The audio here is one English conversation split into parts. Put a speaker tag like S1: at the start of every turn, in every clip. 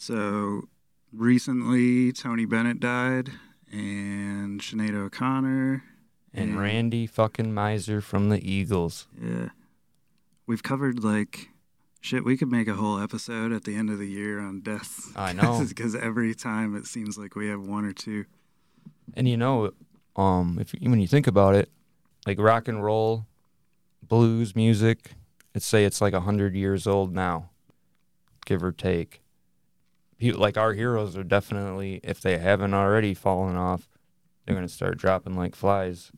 S1: So recently, Tony Bennett died, and Sinead O'Connor,
S2: And Randy fucking Meisner from the Eagles.
S1: Yeah. We've covered like shit. We could make a whole episode at the end of the year on deaths.
S2: I know.
S1: Because every time it seems like we have one or two.
S2: And you know, um, if when you think about it, like rock and roll, blues music, let's say it's like a hundred years old now, give or take. Like our heroes are definitely, if they haven't already fallen off, they're gonna start dropping like flies.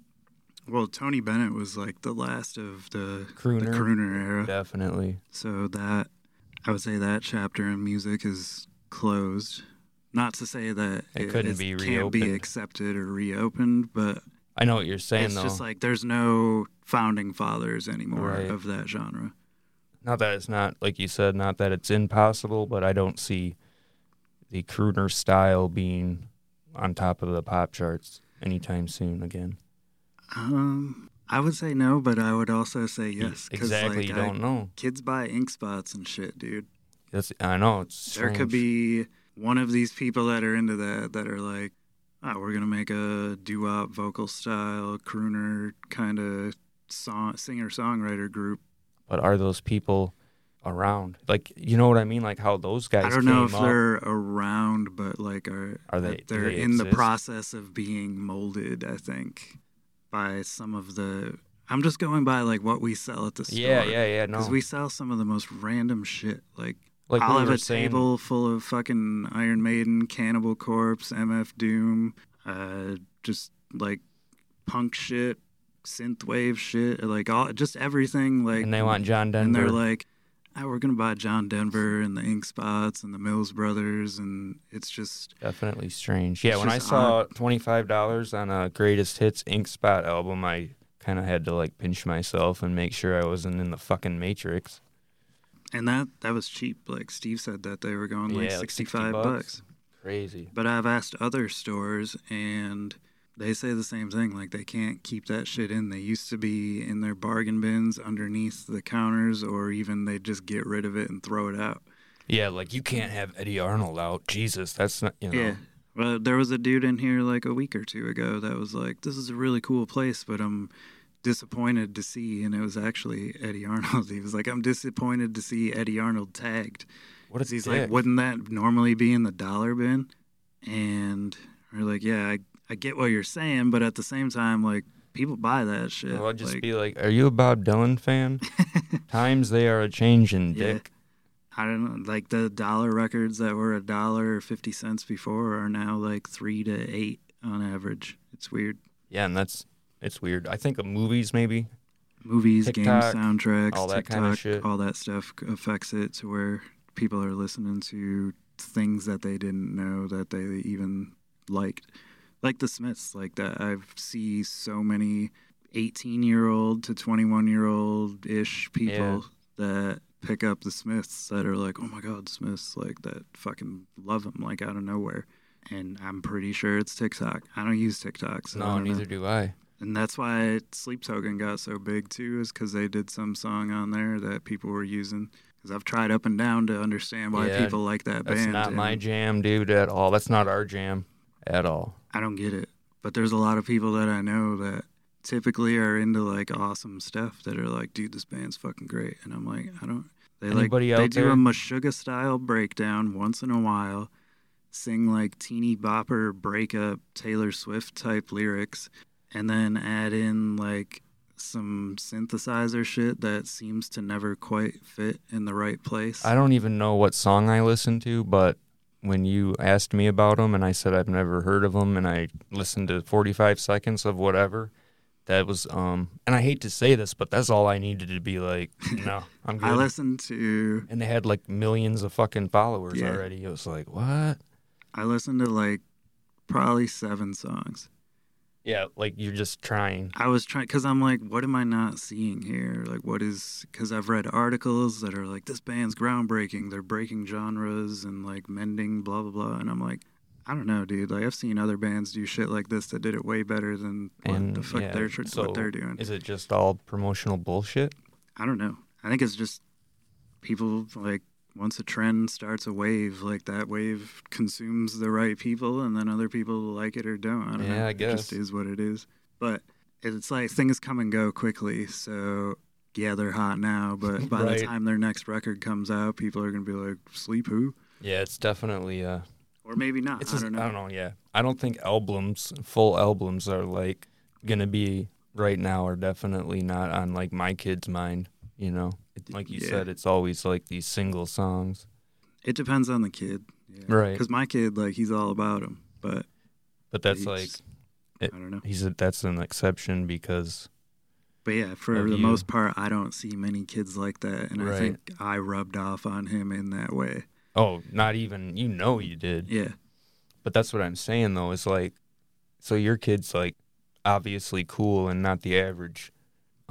S1: Well, Tony Bennett was like the last of the, the
S2: Crooner,
S1: crooner era.
S2: definitely.
S1: So that, I would say that chapter in music is closed. Not to say that
S2: It couldn't
S1: is-
S2: be
S1: can't be accepted or reopened, but
S2: I know what you're saying
S1: it's
S2: though.
S1: just like there's no founding fathers anymore
S2: Right.
S1: of that genre.
S2: not that it's not like you said, not that it's impossible, but I don't see the crooner style being on top of the pop charts anytime soon again.
S1: Um, I would say no, but I would also say yes.
S2: exactly.
S1: like,
S2: you
S1: I-
S2: don't know.
S1: kids buy ink spots and shit, dude.
S2: That's I know it's
S1: There could be one of these people that are into that that are like, oh, we're gonna make a doo-wop vocal style crooner kind of song singer songwriter group.
S2: but are those people around? Like you know what I mean? Like how those guys
S1: I don't know if
S2: up.
S1: they're around, but like are
S2: Are they?
S1: They're
S2: they
S1: in the process of being molded. I think by some of the. I'm just going by like what we sell at the store.
S2: Yeah, yeah, yeah. No,
S1: Because we sell some of the most random shit. Like,
S2: like
S1: I'll
S2: we
S1: have a
S2: saying,
S1: table full of fucking Iron Maiden, Cannibal Corpse, MF Doom, uh, just like punk shit, synthwave shit, like all just everything. Like,
S2: and they want John Denver.
S1: and they're like, we're gonna buy John Denver and the Ink Spots and the Mills Brothers, and it's just
S2: Definitely strange. Yeah, when I saw twenty five dollars on a greatest hits Ink Spot album, I kind of had to like pinch myself and make sure I wasn't in the fucking Matrix.
S1: and that that was cheap. Like Steve said that they were going like
S2: Yeah, like 60
S1: sixty five
S2: bucks.
S1: bucks.
S2: Crazy.
S1: But I've asked other stores and they say the same thing. Like they can't keep that shit in. They used to be in their bargain bins underneath the counters, or even they just get rid of it and throw it out.
S2: Yeah, like you can't have Eddy Arnold out. Jesus, that's not you know.
S1: Yeah. Well, there was a dude in here like a week or two ago that was like, "This is a really cool place, but I'm disappointed to see." And it was actually Eddy Arnold. He was like, "I'm disappointed to see Eddy Arnold tagged."
S2: What
S1: 'Cause he's
S2: dick.
S1: like, wouldn't that normally be in the dollar bin? And we're like, yeah, I, I get what you're saying, but at the same time, like, people buy that shit.
S2: Well, I'd just
S1: like,
S2: be like, "Are you a Bob Dylan fan?" Times they are a changing,
S1: Yeah.
S2: Dick.
S1: I don't know, like the dollar records that were a dollar or 50 cents before are now like three to eight on average. It's weird.
S2: Yeah, and that's it's weird. I think of movies maybe.
S1: Movies,
S2: TikTok,
S1: games, soundtracks,
S2: all that
S1: TikTok,
S2: kinda shit.
S1: all that stuff affects it to where people are listening to things that they didn't know that they even liked. Like the Smiths, like that. I see so many 18 year old to 21 year old ish people that pick up the Smiths that are like, oh my God, Smiths, like that fucking love them, like out of nowhere. And I'm pretty sure it's TikTok. I don't use TikTok. So
S2: no,
S1: don't know.
S2: neither do I.
S1: And that's why Sleep Token got so big too, is because they did some song on there that people were using. Because I've tried up and down to understand why
S2: Yeah,
S1: people like that
S2: That's
S1: band.
S2: not my jam, dude, at all. That's not our jam at all.
S1: I don't get it. But there's a lot of people that I know that typically are into like awesome stuff that are like, dude, this band's fucking great. And I'm like, I don't. They
S2: Anybody
S1: like they do
S2: there?
S1: a Meshuggah style breakdown once in a while, sing like teeny bopper breakup Taylor Swift type lyrics, and then add in like some synthesizer shit that seems to never quite fit in the right place.
S2: I don't even know what song I listen to, but when you asked me about them and I said I've never heard of them and I listened to 45 seconds of whatever, that was um and I hate to say this, but that's all I needed to be like, no, I'm good.
S1: I listened to
S2: and they had like millions of fucking followers
S1: Yeah.
S2: already. It was like, what?
S1: I listened to like probably seven songs.
S2: Yeah, like you're just trying.
S1: I was trying because I'm like, what am I not seeing here? Like, what is? Because I've read articles that are like, this band's groundbreaking. They're breaking genres and like mending blah blah blah. And I'm like, I don't know, dude. Like, I've seen other bands do shit like this that did it way better than what
S2: And
S1: the fuck
S2: yeah,
S1: they're tr-
S2: so
S1: what they're doing.
S2: Is it just all promotional bullshit?
S1: I don't know. I think it's just people like once a trend starts a wave, like that wave consumes the right people, and then other people like it or don't. I don't
S2: Yeah,
S1: know.
S2: I guess
S1: It just is what it is. But it's like things come and go quickly. So yeah, they're hot now, but by
S2: Right.
S1: the time their next record comes out, people are gonna be like, "Sleep who?"
S2: Yeah, it's definitely uh
S1: Or maybe not.
S2: it's
S1: I
S2: just,
S1: don't know.
S2: I don't know, yeah. I don't think albums, full albums are like gonna be right now are definitely not on like my kid's mind, you know. It, like you
S1: Yeah.
S2: said, it's always like these single songs.
S1: It depends on the kid. Yeah.
S2: Right.
S1: Because my kid, like, he's all about them, but
S2: But that's like
S1: I don't know.
S2: he's a, that's an exception because
S1: But yeah, for the
S2: you.
S1: most part, I don't see many kids like that, and I think I rubbed off on him in that way.
S2: oh, not even you know you did.
S1: Yeah,
S2: But that's what I'm saying though, is like so your kid's like obviously cool and not the average.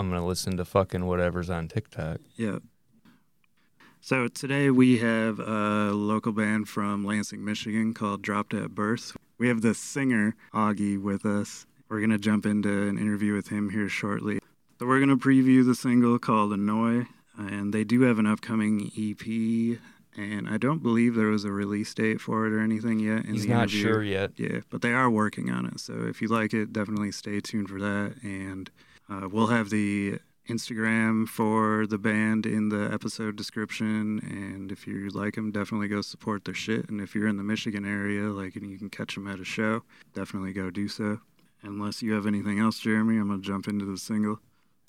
S2: I'm gonna listen to fucking whatever's on TikTok.
S1: yeah. So today we have a local band from Lansing, Michigan called Dropped at Birth. We have the singer Augie with us. We're gonna jump into an interview with him here shortly. So we're gonna preview the single called "Annoy," and they do have an upcoming EP. And I don't believe there was a release date for it or anything yet. In
S2: He's
S1: the
S2: not
S1: interview.
S2: sure yet.
S1: Yeah, but they are working on it. So if you like it, definitely stay tuned for that. And uh, we'll have the Instagram for the band in the episode description. And if you like them, definitely go support their shit. And if you're in the Michigan area, like, and you can catch them at a show, definitely go do so. Unless you have anything else, Jeremy, I'm gonna jump into the single.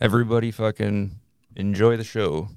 S2: Everybody fucking enjoy the show.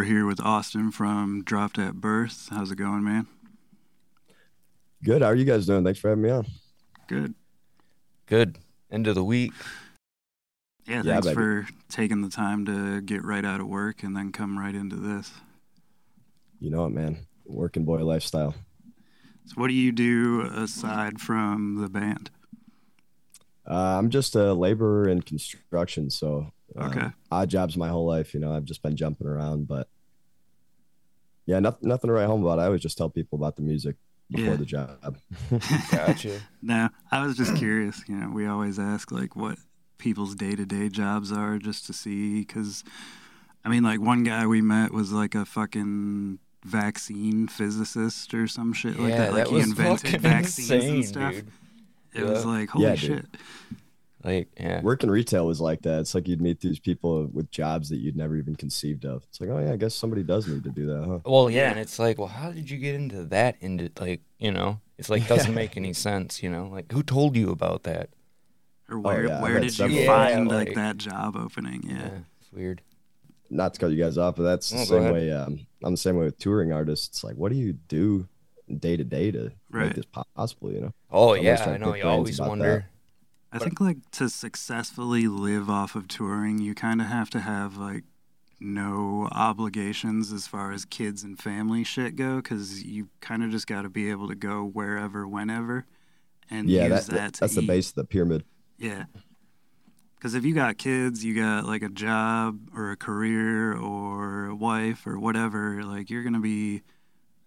S1: We're here with Austin from Dropped at Birth. How's it going, man?
S3: Good. How are you guys doing? Thanks for having me on.
S1: Good.
S2: Good. End of the week.
S1: Yeah,
S3: Yeah,
S1: thanks
S3: baby.
S1: for taking the time to get right out of work and then come right into this.
S3: You know it, man. Working boy lifestyle.
S1: So, what do you do aside from the band?
S3: Uh, I'm just a laborer in construction, so uh,
S1: Okay.
S3: odd jobs my whole life. You know, I've just been jumping around, but yeah, nothing, nothing to write home about. I always just tell people about the music before
S1: Yeah.
S3: the job.
S2: Gotcha.
S1: No, I was just curious. You know, we always ask like what people's day to day jobs are just to see. Because, I mean, like one guy we met was like a fucking vaccine physicist or some shit like that. Like he invented vaccines
S2: insane,
S1: and stuff.
S2: dude.
S1: It was like holy
S3: Yeah, dude.
S1: Shit.
S2: Like, yeah.
S3: Working retail was like that. It's like you'd meet these people with jobs that you'd never even conceived of. It's like, oh yeah, I guess somebody does need to do that, huh?
S2: Well, yeah, and it's like, well, how did you get into that? Into like, you know, it's like doesn't make any sense. You know, like who told you about that?
S1: Or where
S3: Oh, yeah,
S1: where did you
S3: several.
S2: Yeah,
S1: find like,
S2: like-
S1: that job opening? Yeah.
S2: it's weird.
S3: Not to cut you guys off, but that's the
S2: Oh, go
S3: same way. Um, I'm the same way with touring artists. It's like, what do you do day to day to
S1: Right.
S3: make this possible? You know?
S2: Oh
S3: always
S2: yeah, I know. You always
S3: about
S2: wonder.
S1: I
S2: But-
S1: think like to successfully live off of touring, you kind of have to have like no obligations as far as kids and family shit go, because you kind of just got to be able to go wherever, whenever, and
S3: yeah,
S1: use
S3: that,
S1: that.
S3: that's the base of the pyramid.
S1: Yeah. Because if you got kids, you got like a job or a career or a wife or whatever, like you're going to be,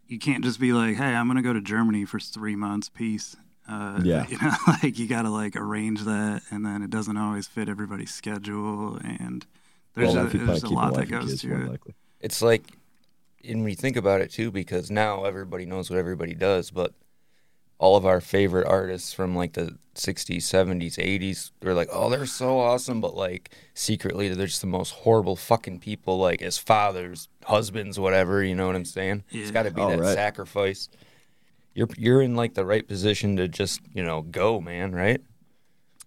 S1: you can't just be like, hey, I'm going to go to Germany for three months, peace. Uh,
S3: Yeah.
S1: You know, like you got to like arrange that and then it doesn't always fit everybody's schedule. And there's,
S3: well,
S1: a,
S3: if you plan
S1: there's a lot that goes
S3: kids,
S1: to it.
S3: likely.
S2: It's like, and when you think about it too, because now everybody knows what everybody does, but all of our favorite artists from like the 60s, 70s, 80s, they're like, oh, they're so awesome, but like secretly they're just the most horrible fucking people, like as fathers, husbands, whatever, you know what I'm saying? It's got to be
S3: Oh,
S2: that
S3: right.
S2: sacrifice. You're you're in like the right position to just, you know, go, man, right?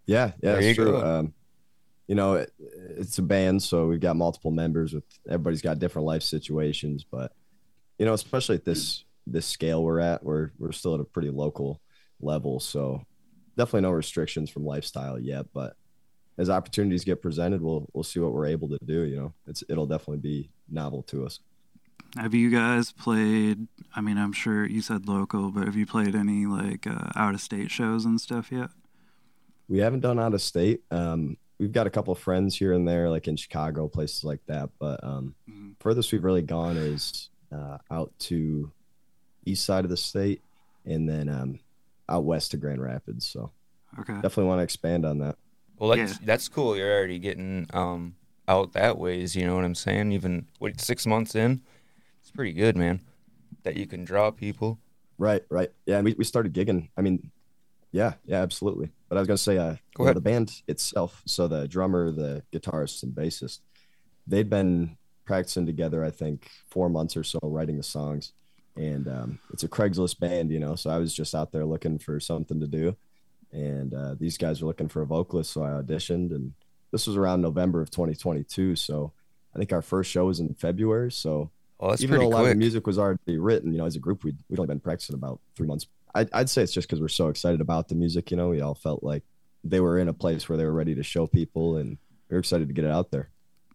S3: Yeah, yeah,
S2: There you
S3: true. Um, you know, it, it's a band, so we've got multiple members. With everybody's got different life situations, but you know, especially at this this scale we're at, we're we're still at a pretty local level, so definitely no restrictions from lifestyle yet. But as opportunities get presented, we'll we'll see what we're able to do. You know, it's it'll definitely be novel to us.
S1: Have you guys played? I mean, I'm sure you said local, but have you played any like uh, out of state shows and stuff yet?
S3: We haven't done out of state. Um, we've got a couple of friends here and there, like in Chicago, places like that. But um,
S1: Mhm.
S3: furthest we've really gone is uh, out to east side of the state, and then um, out west to Grand Rapids. So
S1: Okay.
S3: definitely want to expand on that.
S2: Well, that's that's cool. You're already getting um out that ways. You know what I'm saying? Even what six months in, it's pretty good, man. That you can draw people.
S3: Right, right. Yeah, and we, we started gigging. I mean, yeah, yeah, absolutely. But I was gonna say, uh,
S2: Go
S3: you know,
S2: ahead.
S3: the band itself. So the drummer, the guitarist, and bassist, they'd been practicing together. I think four months or so, writing the songs. And um, it's a Craigslist band, you know. So I was just out there looking for something to do, and uh, these guys were looking for a vocalist, so I auditioned. And this was around November of 2022. So I think our first show was in February. So
S2: Oh, that's
S3: even though
S2: pretty
S3: a lot of the music was already written, you know, as a group, we'd, we'd only been practicing about three months. I'd, I'd say it's just because we're so excited about the music. You know, we all felt like they were in a place where they were ready to show people, and we were excited to get it out there.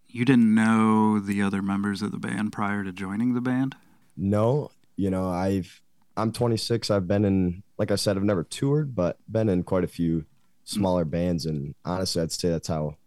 S1: You didn't know the other members of the band prior to joining the band?
S3: No, you know, I've I'm 26. I've been in, like I said, I've never toured, but been in quite a few smaller bands, and honestly, I'd say that's how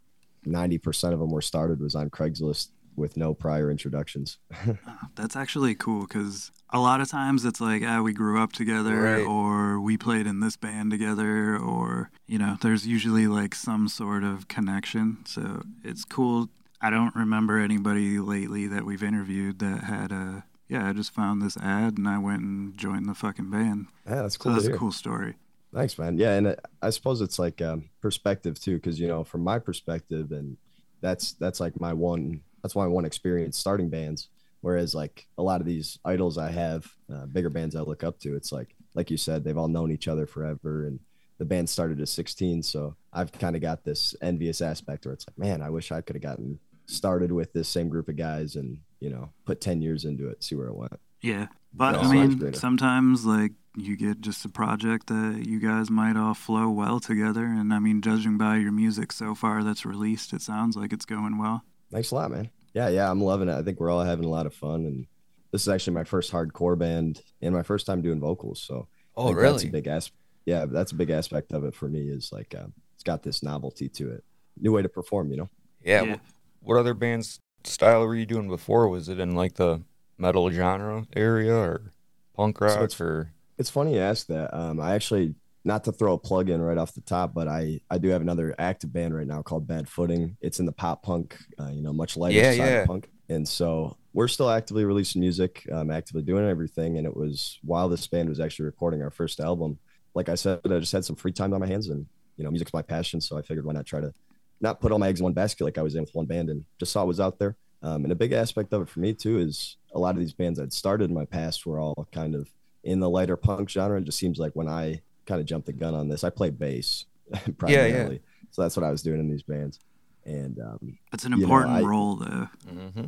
S3: 90% of them were started was on Craigslist with no prior introductions.
S1: That's actually cool because a lot of times it's like, ah, we grew up together,
S2: Right.
S1: or we played in this band together, or, you know, there's usually like some sort of connection. So it's cool. I don't remember anybody lately that we've interviewed that had a, yeah, I just found this ad and I went and joined the fucking band.
S3: Yeah, that's cool. to
S1: that's a cool story.
S3: Thanks, man. Yeah, and I suppose it's like um, perspective too, because you know, from my perspective, and that's that's like my one. That's my one experience starting bands. Whereas like a lot of these idols I have, uh, bigger bands I look up to, it's like like you said, they've all known each other forever, and the band started at 16. So I've kind of got this envious aspect where it's like, man, I wish I could have gotten started with this same group of guys and you know put 10 years into it, see where it went.
S1: Yeah. But I mean, sometimes like you get just a project that you guys might all flow well together. And I mean, judging by your music so far that's released, it sounds like it's going well.
S3: Thanks a lot, man. Yeah, yeah, I'm loving it. I think we're all having a lot of fun, and this is actually my first hardcore band and my first time doing vocals. So
S2: oh,
S3: think That's a
S2: really?
S3: big aspect. Yeah, that's a big aspect of it for me. Is like um, it's got this novelty to it, new way to perform. You know.
S2: Yeah.
S1: Yeah.
S2: What other bands style were you doing before? Was it in like the metal genre area or punk rock
S3: it's-
S2: or?
S3: It's funny you ask that. Um, I actually, not to throw a plug in right off the top, but I I do have another active band right now called Bad Footing. It's in the pop punk, uh, you know, much lighter
S2: Yeah,
S3: side
S2: yeah.
S3: of punk. And so we're still actively releasing music, um, actively doing everything. And it was while this band was actually recording our first album. Like I said, I just had some free time on my hands, and you know, music's my passion. So I figured why not try to not put all my eggs in one basket like I was in with one band, and just saw it was out there. Um, and a big aspect of it for me too is a lot of these bands I'd started in my past were all kind of in the lighter punk genre. It just seems like when I kind of jumped the gun on this, I play bass primarily. So that's what I was doing in these bands. And um,
S1: It's an
S3: You know,
S1: important
S3: I-
S1: role though.
S2: Mm-hmm.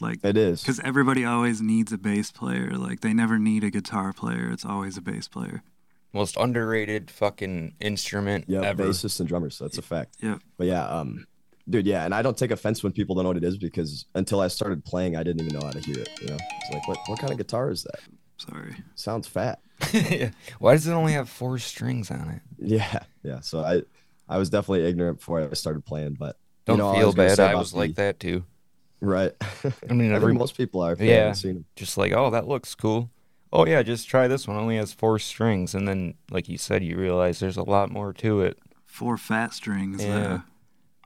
S1: Like,
S3: it is.
S1: because everybody always needs a bass player. Like, they never need a guitar player. It's always a bass player.
S2: most underrated fucking instrument
S3: Yeah,
S2: ever.
S3: bassists and drummers. That's a fact.
S1: Yeah.
S3: But yeah, um, dude, yeah, and I don't take offense when people don't know what it is because until I started playing, I didn't even know how to hear it. You know, it's like, what what kind of guitar is that?
S1: Sorry.
S3: Sounds fat.
S2: Why does it only have four strings on it?
S3: Yeah, yeah. So I, I was definitely ignorant before I started playing, but you
S2: Don't
S3: know, I
S2: feel
S3: was
S2: bad. I
S3: about
S2: was like that too.
S3: Right.
S2: I mean, every
S3: think most people are.
S2: Yeah.
S3: seen
S2: just like, oh, that looks cool. Oh yeah, just try this one. Only has four strings, and then, like you said, you realize there's a lot more to it.
S1: Four fat strings.
S2: Yeah.
S1: Yeah.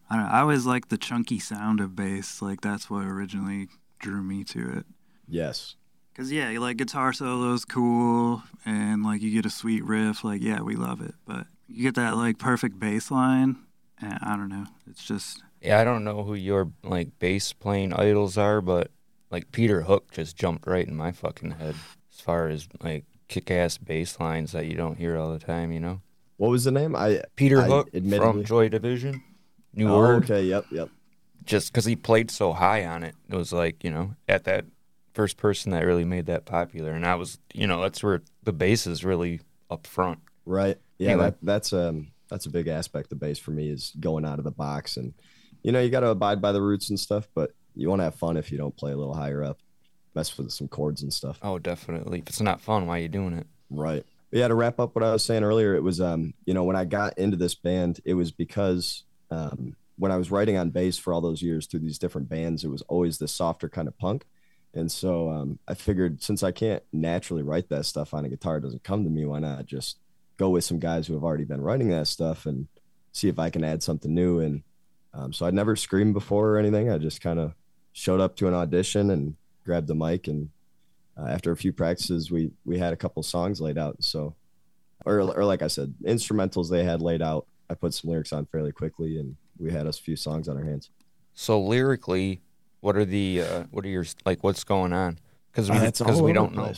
S1: I don't know. I always like the chunky sound of bass. Like that's what originally drew me to it.
S3: Yes.
S1: Cause yeah, like guitar solos cool, and like you get a sweet riff. Like yeah, we love it. But you get that like perfect bass line, and I don't know. It's just
S2: Yeah, I don't know who your like bass playing idols are, but like Peter Hook just jumped right in my fucking head as far as like kick-ass bass lines that you don't hear all the time. You know,
S3: What was the name? I.
S2: Peter
S3: I
S2: Hook from Joy Division, New
S3: Oh,
S2: Word.
S3: okay. Yep. Yep.
S2: Just because he played so high on it, it was like you know at that first person that really made that popular, and I was you know that's where the bass is really up front.
S3: Right. Yeah.
S2: Anyway.
S3: That, that's um that's a big aspect of bass for me is going out of the box and you know you got to abide by the roots and stuff, but you want to have fun if you don't play a little higher up, mess with some chords and stuff.
S2: Oh, definitely. If it's not fun, why are you doing it?
S3: Right. But yeah, to wrap up what I was saying earlier, it was um, you know, when I got into this band, it was because um when I was writing on bass for all those years through these different bands, it was always the softer kind of punk. And so um I figured since I can't naturally write that stuff on a guitar, it doesn't come to me, why not just go with some guys who have already been writing that stuff and see if I can add something new. And um, so I'd never screamed before or anything. I just kind of showed up to an audition and grabbed the mic and uh, after a few practices we we had a couple songs laid out. So or, or like i said instrumentals they had laid out i put some lyrics on fairly quickly and we had us a few songs on our hands.
S2: So lyrically, what are the uh, what are your like what's going on? Because we
S3: Uh,
S2: because
S3: all
S2: we don't know.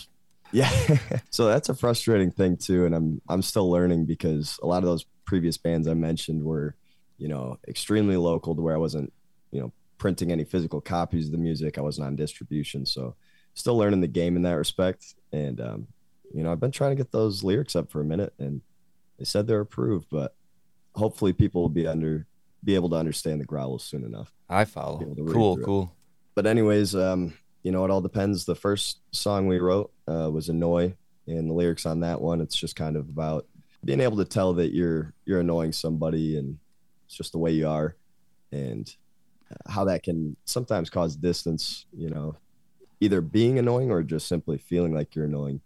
S3: yeah. So that's a frustrating thing too and i'm i'm still learning because a lot of those previous bands i mentioned were you know extremely local to where i wasn't you know printing any physical copies of the music. I wasn't on distribution. So still learning the game in that respect. And um you know i've been trying to get those lyrics up for a minute and they said they're approved but hopefully people will be under be able to understand the growls soon enough
S2: I follow.
S3: Be able to read
S2: Cool,
S3: it.
S2: cool.
S3: but anyways, um, you know, it all depends. The first song we wrote uh, was "Annoy," and the lyrics on that one, it's just kind of about being able to tell that you're you're annoying somebody, and it's just the way you are, and how that can sometimes cause distance. You know, either being annoying or just simply feeling like you're annoying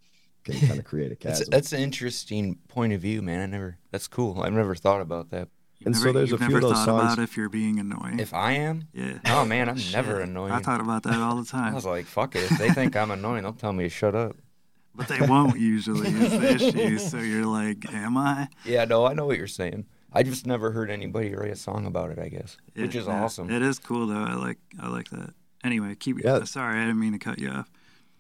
S3: can kind of create a
S2: That's that's an interesting point of view, man. I never. That's cool. I've never thought about that.
S1: You've
S3: And so there's a few
S1: never
S3: of those
S1: thought
S3: songs-
S1: about if you're being annoying.
S2: If I am,
S1: yeah.
S2: oh man, I'm never annoying.
S1: I thought about that all the time.
S2: I was like, fuck it. If they think I'm annoying, they'll tell me to shut up.
S1: But they won't usually is the issue. So you're like, am I?
S2: Yeah, no, I know what you're saying. I just never heard anybody write a song about it. I guess, which
S1: Yeah,
S2: is
S1: yeah.
S2: awesome.
S1: It is cool though. I like I like that. Anyway, keep.
S3: Yeah.
S1: Sorry, I didn't mean to cut you off.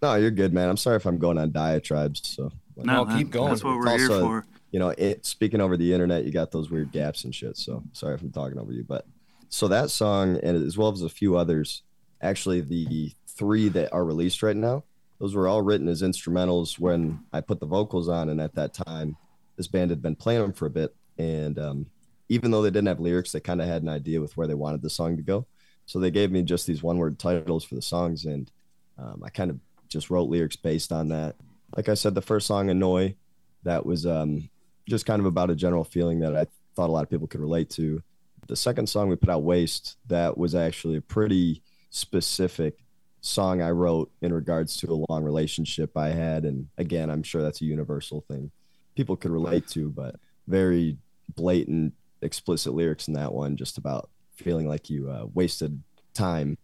S3: no, you're good, man. I'm sorry if I'm going on diatribes. So,
S2: No,
S1: that-
S2: keep going.
S1: That's what
S3: It's
S1: we're here
S3: also-
S1: for.
S3: You know, it, speaking over the internet, you got those weird gaps and shit. So sorry if I'm talking over you, but so that song and as well as a few others, actually the three that are released right now, those were all written as instrumentals when I put the vocals on, and at that time, this band had been playing them for a bit, and um, even though they didn't have lyrics, they kind of had an idea with where they wanted the song to go. So they gave me just these one-word titles for the songs, and um, I kind of just wrote lyrics based on that. Like I said, the first song, "Annoy," that was um, just kind of about a general feeling that I thought a lot of people could relate to. The second song we put out, Waste, that was actually a pretty specific song I wrote in regards to a long relationship I had. And again, I'm sure that's a universal thing people could relate to, but very blatant, explicit lyrics in that one, just about feeling like you uh, wasted time.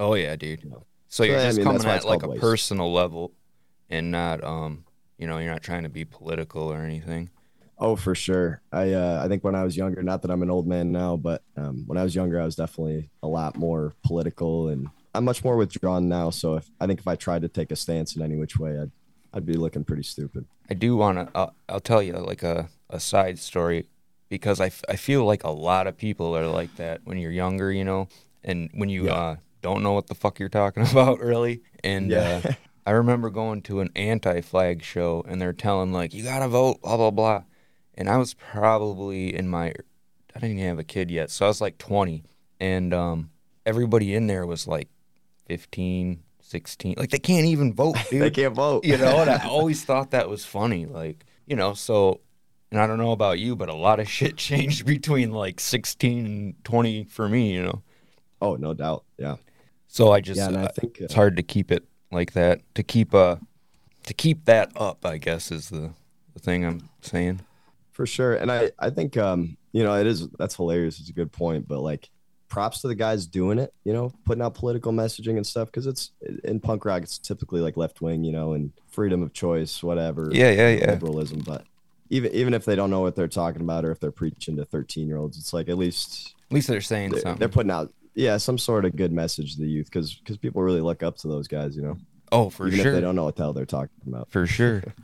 S2: Oh yeah, dude.
S3: You know.
S2: So you're
S3: Yeah, I mean,
S2: coming at like a
S3: waste.
S2: personal level, and not um, you know, you're not trying to be political or anything.
S3: Oh, for sure. I uh, I think when I was younger, not that I'm an old man now, but um, when I was younger, I was definitely a lot more political, and I'm much more withdrawn now. So if I think if I tried to take a stance in any which way, I'd I'd be looking pretty stupid.
S2: I do want to. Uh, I'll tell you like a a side story because I, f- I feel like a lot of people are like that when you're younger, you know, and when you
S3: Yeah.
S2: uh, don't know what the fuck you're talking about really, and uh, I remember going to an anti-flag show and they're telling like you gotta vote, blah blah blah, and I was probably in my, I didn't even have a kid yet, so I was like 20, and um, everybody in there was like 15, 16, like they can't even vote, dude.
S3: they can't vote.
S2: you know, and I always thought that was funny, like you know, so. And I don't know about you, but a lot of shit changed between like 16 and 20 for me, you know.
S3: oh, no doubt. Yeah.
S2: So I just
S3: yeah, and I
S2: uh,
S3: think uh,
S2: it's hard to keep it like that. To keep uh to keep that up, I guess is the, the thing I'm saying.
S3: For sure. And I, I think, um, you know, it is that's hilarious. It's a good point, but like, props to the guys doing it. You know, putting out political messaging and stuff because it's in punk rock. It's typically like left wing, you know, and freedom of choice, whatever.
S2: Yeah, yeah, yeah.
S3: Liberalism, but even even if they don't know what they're talking about or if they're preaching to 13 year olds, it's like at least
S2: At least they're saying
S3: they're,
S2: something.
S3: they're putting out yeah some sort of good message to the youth because because people really look up to those guys. You know,
S2: oh, for
S3: even
S2: sure.
S3: if they don't know what the hell they're talking about.
S2: For sure.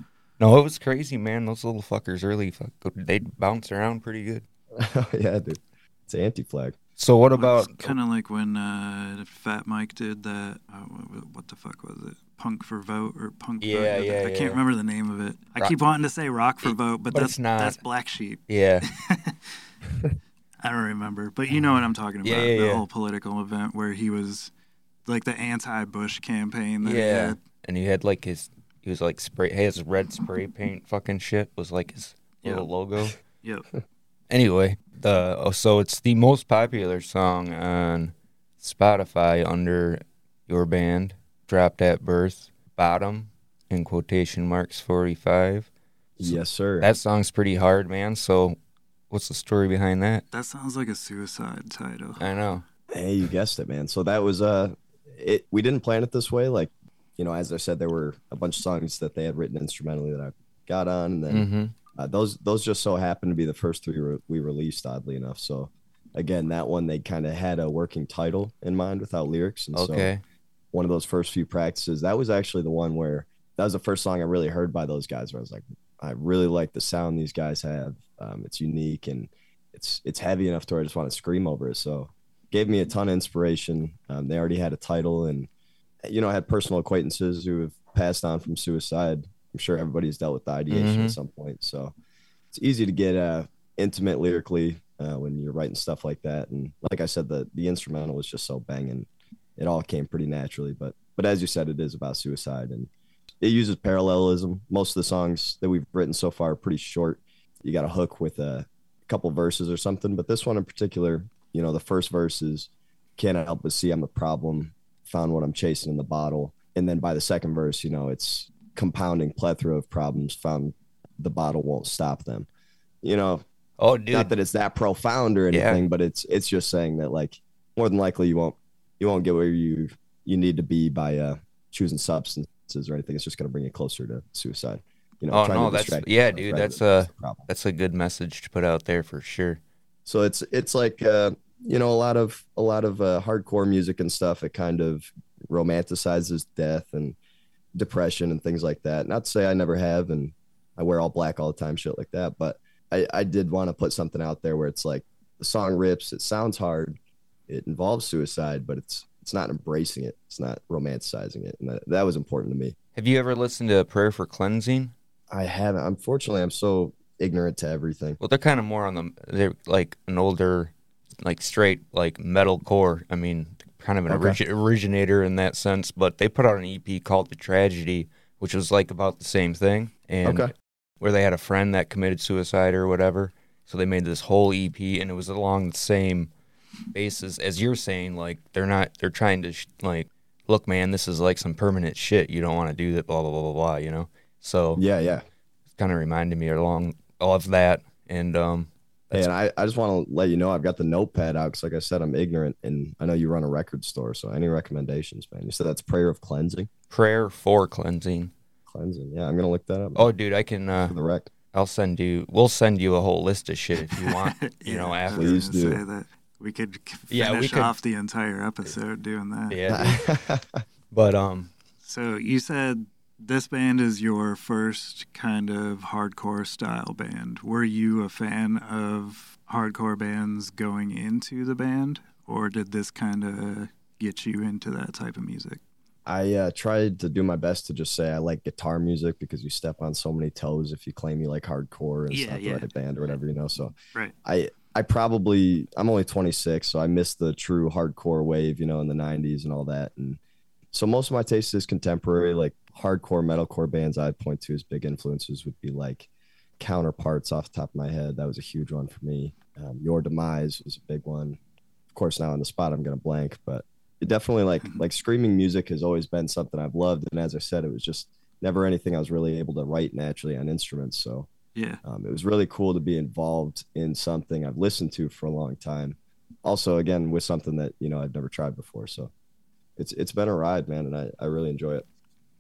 S2: no, it was crazy, man. Those little fuckers really fuck, they bounce around pretty good.
S3: yeah, dude, it's anti-flag.
S2: So what about
S1: kind of like when uh, Fat Mike did that? Uh, what, what the fuck was it? Punk for vote or punk?
S2: Yeah,
S1: vote?
S2: yeah,
S1: I
S2: yeah.
S1: can't remember the name of it. I
S2: Rock-
S1: keep wanting to say Rock for vote, but,
S2: but
S1: that's
S2: not.
S1: that's Black Sheep.
S2: Yeah.
S1: I don't remember, but you know what I'm talking about.
S2: Yeah, yeah,
S1: the
S2: yeah.
S1: whole political event where he was like the anti-Bush campaign. That he
S2: Yeah.
S1: had.
S2: And he had like his he was like spray his red spray paint fucking shit was like his
S1: Yeah.
S2: little logo.
S1: Yep.
S2: Anyway, the oh, so it's the most popular song on Spotify under your band, dropped at birth, bottom in quotation marks 45. So
S3: Yes, sir.
S2: That song's pretty hard, man. So what's the story behind that?
S1: That sounds like a suicide title.
S2: I know.
S3: Hey, you guessed it, man. So that was uh it we didn't plan it this way. Like, you know, as I said, there were a bunch of songs that they had written instrumentally that I got on, and then
S2: hmm
S3: uh, those those just so happened to be the first three re- we released, oddly enough. So again, that one they kind of had a working title in mind without lyrics, and so one of those first few practices, that was actually the one where that was the first song I really heard by those guys. Where I was like, I really like the sound these guys have. Um, it's unique and it's it's heavy enough to where I just want to scream over it. So gave me a ton of inspiration. Um, they already had a title, and you know, I had personal acquaintances who have passed on from suicide. I'm sure everybody's dealt with the ideation
S2: Mhm.
S3: at some point. So it's easy to get uh, intimate lyrically uh, when you're writing stuff like that. And like I said, the the instrumental was just so banging. It all came pretty naturally. But but as you said, it is about suicide and it uses parallelism. Most of the songs that we've written so far are pretty short. You got a hook with a couple verses or something. But this one in particular, you know, the first verse is can't help but see I'm a problem. Found what I'm chasing in the bottle. And then by the second verse, you know, it's compounding plethora of problems. Found the bottle won't stop them. You know,
S2: Oh, dude.
S3: not that it's that profound or
S2: Yeah.
S3: anything, but it's it's just saying that like more than likely you won't you won't get where you you need to be by uh choosing substances or anything. It's just going to bring you closer to suicide. You know,
S2: Oh, no, that's- yeah, dude, that's,
S3: fix the problem.
S2: That's a good message to put out there for sure.
S3: So it's it's like uh, you know a lot of a lot of uh, hardcore music and stuff. It kind of romanticizes death and depression and things like that. Not to say I never have, and I wear all black all the time, shit like that. But I, I did want to put something out there where it's like the song rips. It sounds hard. It involves suicide, but it's it's not embracing it. It's not romanticizing it, and that, that was important to me.
S2: Have you ever listened to Prayer for Cleansing?
S3: I haven't. Unfortunately, I'm so ignorant to everything.
S2: Well, they're kind of more on the they're like an older, like straight like metalcore. I mean, kind of an
S3: Okay.
S2: origi- originator in that sense. But they put out an EP called The Tragedy, which was like about the same thing, and
S3: Okay.
S2: where they had a friend that committed suicide or whatever. So they made this whole EP, and it was along the same basis as you're saying. Like they're not they're trying to sh- like look, man, this is like some permanent shit. You don't want to do that. Blah blah blah blah blah. You know. So
S3: Yeah, yeah.
S2: It's kind of reminded me along of that and um
S3: Hey, and I, I just want to let you know I've got the notepad out because, like I said, I'm ignorant, and I know you run a record store. So, any recommendations, man? You said that's prayer of cleansing,
S2: prayer for cleansing
S3: cleansing. Yeah, I'm gonna look that up.
S2: oh dude i can uh
S3: for the rec.
S2: i'll send you we'll send you a whole list of shit if you want you know
S1: I was
S2: after
S3: Please
S1: gonna
S3: do.
S1: Say that. We could c-
S2: Yeah, we
S1: finish
S2: could-
S1: off the entire episode doing that.
S2: yeah but um
S1: So you said this band is your first kind of hardcore style band. Were you a fan of hardcore bands going into the band, or did this kind of get you into that type of music?
S3: I uh, tried to do my best to just say I like guitar music because you step on so many toes if you claim you like hardcore and
S1: Yeah,
S3: stuff,
S1: yeah.
S3: right band or whatever, you know. So
S1: Right.
S3: I I probably I'm only 26, so I missed the true hardcore wave, you know, in the 90s and all that. And so most of my taste is contemporary, like hardcore metalcore bands I'd point to as big influences would be like Counterparts off the top of my head. That was a huge one for me. Um, Your Demise was a big one. Of course, now on the spot I'm gonna blank, but it definitely like like screaming music has always been something I've loved. And as I said, it was just never anything I was really able to write naturally on instruments. So
S1: Yeah.
S3: um, it was really cool to be involved in something I've listened to for a long time. Also, again, with something that you know I've never tried before. So it's it's been a ride, man, and I, I really enjoy it.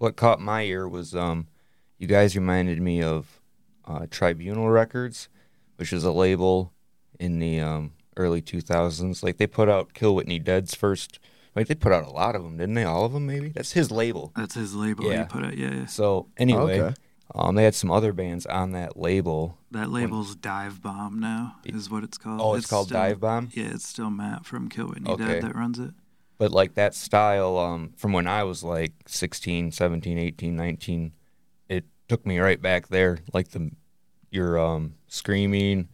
S2: What caught my ear was um, you guys reminded me of uh, Tribunal Records, which is a label in the um, early 2000s. Like they put out Kill Whitney Dead's first. Like they put out a lot of them, didn't they? All of them, maybe. That's his label.
S1: That's his label
S2: Yeah.
S1: he put out. Yeah, yeah.
S2: So anyway,
S3: Okay.
S2: um, they had some other bands on that label.
S1: That label's Dive Bomb now is what it's called.
S2: Oh, it's, called
S1: still-
S2: Dive Bomb.
S1: Yeah, it's still Matt from Kill Whitney
S2: Okay.
S1: Dead that runs it.
S2: But like that style um, from when i was like 16 17 18 19 it took me right back there like the your um, screaming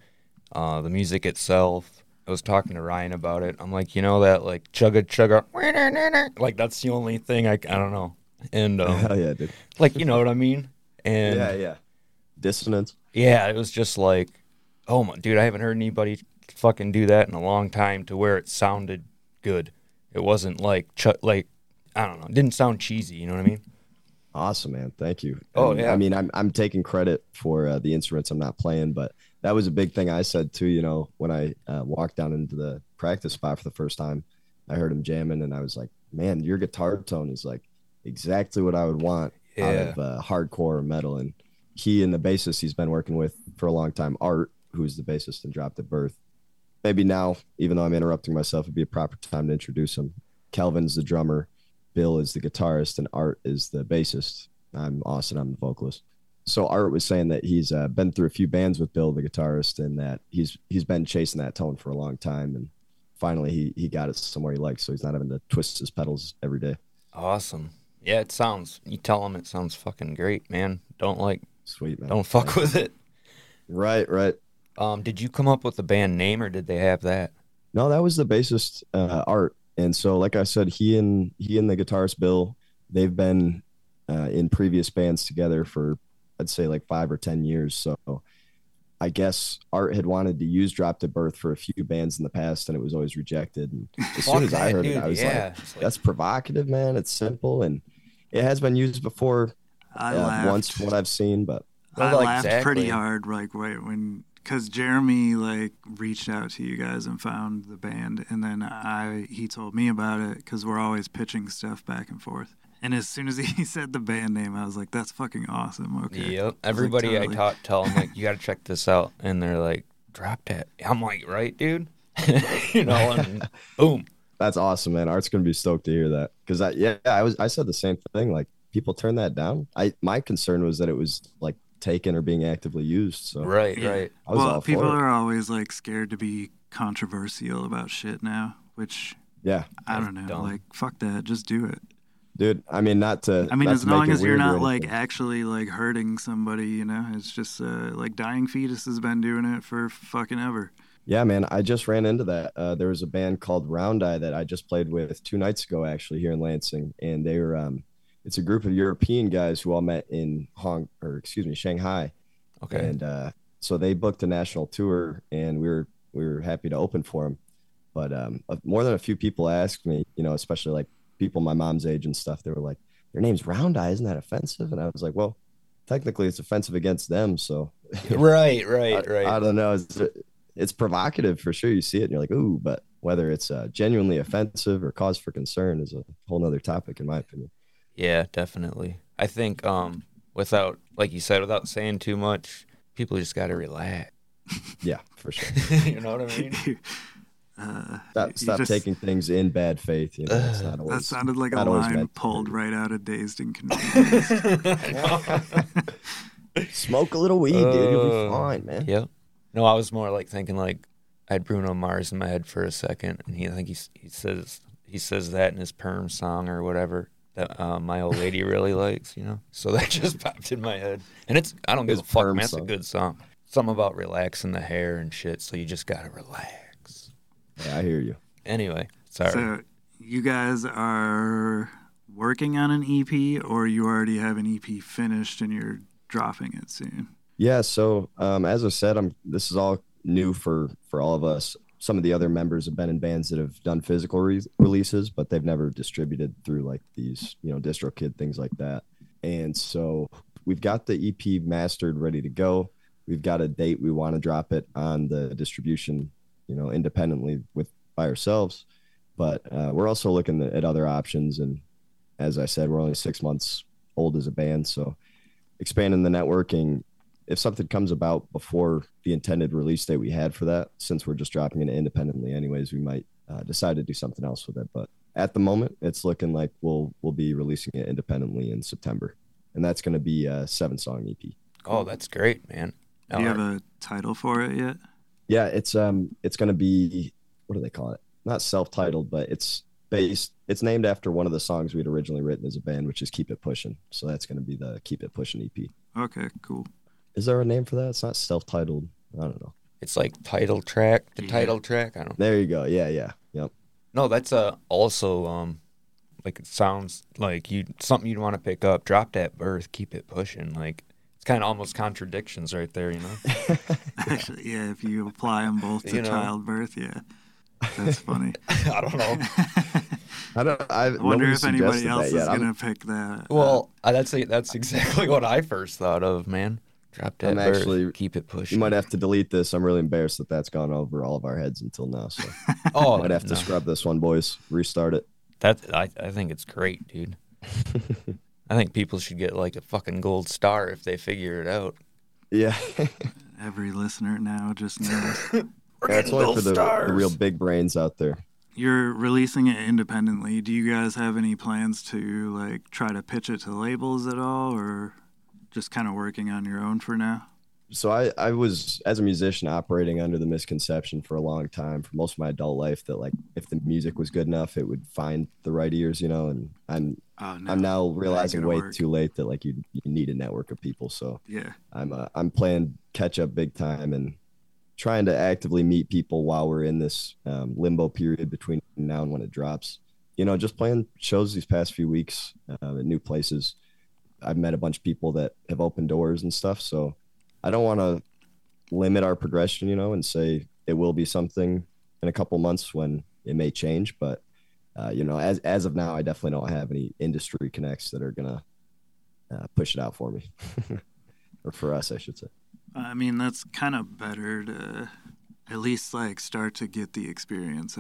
S2: uh, the music itself i was talking to ryan about it i'm like you know that like chugga chugga like that's the only thing i, I don't know and um,
S3: Hell yeah, dude.
S2: like you know what i mean and
S3: yeah, yeah. Dissonance.
S2: yeah, it was just like, oh my dude, I haven't heard anybody fucking do that in a long time to where it sounded good. It wasn't like ch- like I don't know, it didn't sound cheesy. You know what I mean?
S3: Awesome, man. Thank you.
S2: Oh,
S3: And,
S2: yeah.
S3: I mean, I'm I'm taking credit for uh, the instruments I'm not playing, but that was a big thing I said too. You know, when I uh, walked down into the practice spot for the first time, I heard him jamming, and I was like, "Man, your guitar tone is like exactly what I would want out of uh, hardcore metal." And he and the bassist he's been working with for a long time, Art, who's the bassist and dropped at birth. Maybe now, even though I'm interrupting myself, it'd be a proper time to introduce him. Kelvin's the drummer, Bill is the guitarist, and Art is the bassist. I'm Austin, I'm the vocalist. So Art was saying that he's uh, been through a few bands with Bill, the guitarist, and that he's he's been chasing that tone for a long time, and finally he he got it somewhere he likes, so he's not having to twist his pedals every day.
S2: Awesome. Yeah, it sounds. You tell him it sounds fucking great, man. Don't like,
S3: Sweet man.
S2: don't fuck with it.
S3: Right, right.
S2: Um, did you come up with the band name or did they have that?
S3: No, that was the bassist uh, Art, and so like I said, he and he and the guitarist Bill, they've been uh, in previous bands together for I'd say like five or ten years. So I guess Art had wanted to use Dropped at Birth for a few bands in the past, and it was always rejected. And as soon as I
S2: that,
S3: heard it, I was
S2: yeah.
S3: like, "That's provocative, man. It's simple, and it has been used before
S1: I
S3: uh, once from what I've seen." But
S1: I
S2: Well,
S1: laughed pretty hard, like right when, because Jeremy like reached out to you guys and found the band, and then I he told me about it because we're always pitching stuff back and forth. And as soon as he said the band name, I was like, "That's fucking awesome." Okay.
S2: Yep.
S1: I like,
S2: Everybody
S1: totally.
S2: I taught tell them like you got to check this out, and they're like, "Drop it." I'm like, "Right, dude." you know, and boom.
S3: that's awesome, man. Art's gonna be stoked to hear that because I yeah I was I said the same thing. Like people turn that down. I my concern was that it was like taken or being actively used. So
S2: Right,
S1: Yeah.
S2: right.
S3: I was
S1: well,
S3: all
S1: people are always like scared to be controversial about shit now, which
S3: yeah,
S1: I don't know.
S2: dumb.
S1: Like, fuck that. Just do it.
S3: dude. I mean, not to.
S1: I mean, as long as you're not like actually like hurting somebody, you know, it's just uh, like Dying Fetus has been doing it for fucking ever.
S3: Yeah, man. I just ran into that. Uh, there was a band called Round Eye that I just played with two nights ago, actually, here in Lansing, and they were. Um, it's a group of European guys who all met in Hong or excuse me, Shanghai,
S2: Okay.
S3: and uh, so they booked a national tour, and we were we were happy to open for them. But um, more than a few people asked me, you know, especially like people my mom's age and stuff. They were like, "Your name's Round Eye, isn't that offensive?" And I was like, "Well, technically, it's offensive against them, so."
S2: right, right,
S3: I,
S2: right.
S3: I don't know. It's, it's provocative for sure. You see it and you're like, ooh, but whether it's uh, genuinely offensive or cause for concern is a whole nother topic, in my opinion.
S2: Yeah, definitely. I think um without like you said, without saying too much, people just gotta relax.
S3: Yeah, for sure.
S2: you know what I mean?
S1: uh,
S3: Stop, stop
S1: just-
S3: taking things in bad faith. You know, it's not
S1: That sounded like a
S3: not always
S1: line pulled
S3: be.
S1: right out of Dazed and Confused.
S3: Smoke a little weed, dude. You'll be
S2: Uh,
S3: fine, man.
S2: Yep. No, I was more like thinking like I had Bruno Mars in my head for a second, and he I think he he says he says that in his perm song or whatever that uh, my old lady really likes, you know. So that just popped in my head, and it's I don't give
S3: It's
S2: a fuck,
S3: firm
S2: man. It's a good song. Something about relaxing the hair and shit. So you just gotta relax.
S3: Yeah, I hear you.
S2: Anyway, sorry.
S1: So you guys are working on an EP, or you already have an EP finished and you're dropping it soon?
S3: Yeah. So um, as I said, I'm. This is all new for for all of us. Some of the other members have been in bands that have done physical re- releases, but they've never distributed through like these, you know, DistroKid things like that. And so we've got the EP mastered, ready to go. We've got a date we want to drop it on the distribution, you know, independently with by ourselves. But uh, we're also looking at other options. And as I said, we're only six months old as a band, so expanding the networking if something comes about before the intended release date we had for that, since we're just dropping it independently anyways, we might uh, decide to do something else with it. But at the moment, it's looking like we'll we'll be releasing it independently in September, and that's going to be a seven song EP.
S2: oh, that's great, man.
S1: Do you have a title for it yet?
S3: Yeah, it's um it's going to be what do they call it? Not self titled, but it's based. It's named after one of the songs we'd originally written as a band, which is "Keep It Pushing." So that's going to be the "Keep It Pushing" EP.
S1: Okay, cool.
S3: Is there a name for that? It's not self titled. I don't know.
S2: it's like title track, the
S1: Yeah.
S2: title track. I don't.
S3: There you go. Yeah, yeah, yep.
S2: No, that's uh also um like it sounds like you something you'd want to pick up. Dropped at Birth, keep it pushing. Like it's kind of almost contradictions right there, you know.
S1: Actually, yeah, if you apply them both to
S2: You know.
S1: childbirth, yeah. That's funny.
S2: I don't know.
S3: I don't. I,
S1: I wonder if anybody else
S3: that
S1: is
S3: yet. I'm-
S1: gonna pick that.
S2: Well, uh, that's that's exactly what I first thought of, man. Drop that
S3: I'm
S2: birth,
S3: actually-
S2: keep it pushing.
S3: You might have to delete this. I'm really embarrassed that that's gone over all of our heads until now. So
S2: oh,
S3: might have to
S2: no.
S3: scrub this one, boys. Restart it.
S2: That I I think it's great, dude. I think people should get like a fucking gold star if they figure it out.
S3: Yeah,
S1: Every listener now just knows.
S3: that's only for the, the real big brains out there.
S1: You're releasing it independently. Do you guys have any plans to like try to pitch it to labels at all, or just kind of working on your own for now?
S3: So I, I was as a musician operating under the misconception for a long time, for most of my adult life, that like if the music was good enough, it would find the right ears, you know. And I'm
S1: Oh no,
S3: I'm now realizing way
S1: work.
S3: too late that like you you need a network of people. So
S1: Yeah,
S3: I'm uh, I'm playing catch up big time and trying to actively meet people while we're in this um, limbo period between now and when it drops. You know, just playing shows these past few weeks uh, at new places. I've met a bunch of people that have opened doors and stuff. So I don't want to limit our progression, you know, and say it will be something in a couple months when it may change. But uh, you know, as as of now, I definitely don't have any industry connects that are gonna uh, push it out for me, or for us, I should say.
S1: I mean that's kind of better to at least like start to get the experience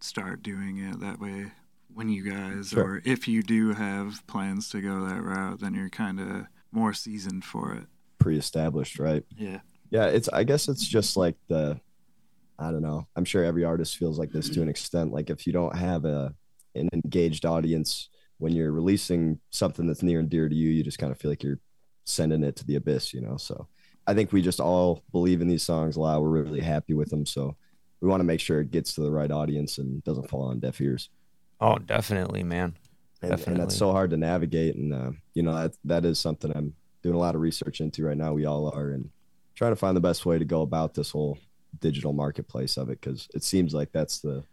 S1: start doing it that way. When you guys,
S3: Sure.
S1: or if you do have plans to go that route, then you're kind of more seasoned for it.
S3: Pre-established, right?
S1: Yeah.
S3: Yeah, it's. I guess it's just like the. I don't know. I'm sure every artist feels like this to an extent. Like if you don't have a an engaged audience when you're releasing something that's near and dear to you, you just kind of feel like you're sending it to the abyss, you know. So I think we just all believe in these songs a lot. We're really happy with them, so we want to make sure it gets to the right audience and doesn't fall on deaf ears.
S2: Oh, definitely, man.
S3: and, and
S2: Definitely.
S3: that's so hard to navigate and uh, you know that that is something i'm doing a lot of research into right now we all are and trying to find the best way to go about this whole digital marketplace of it because it seems like that's the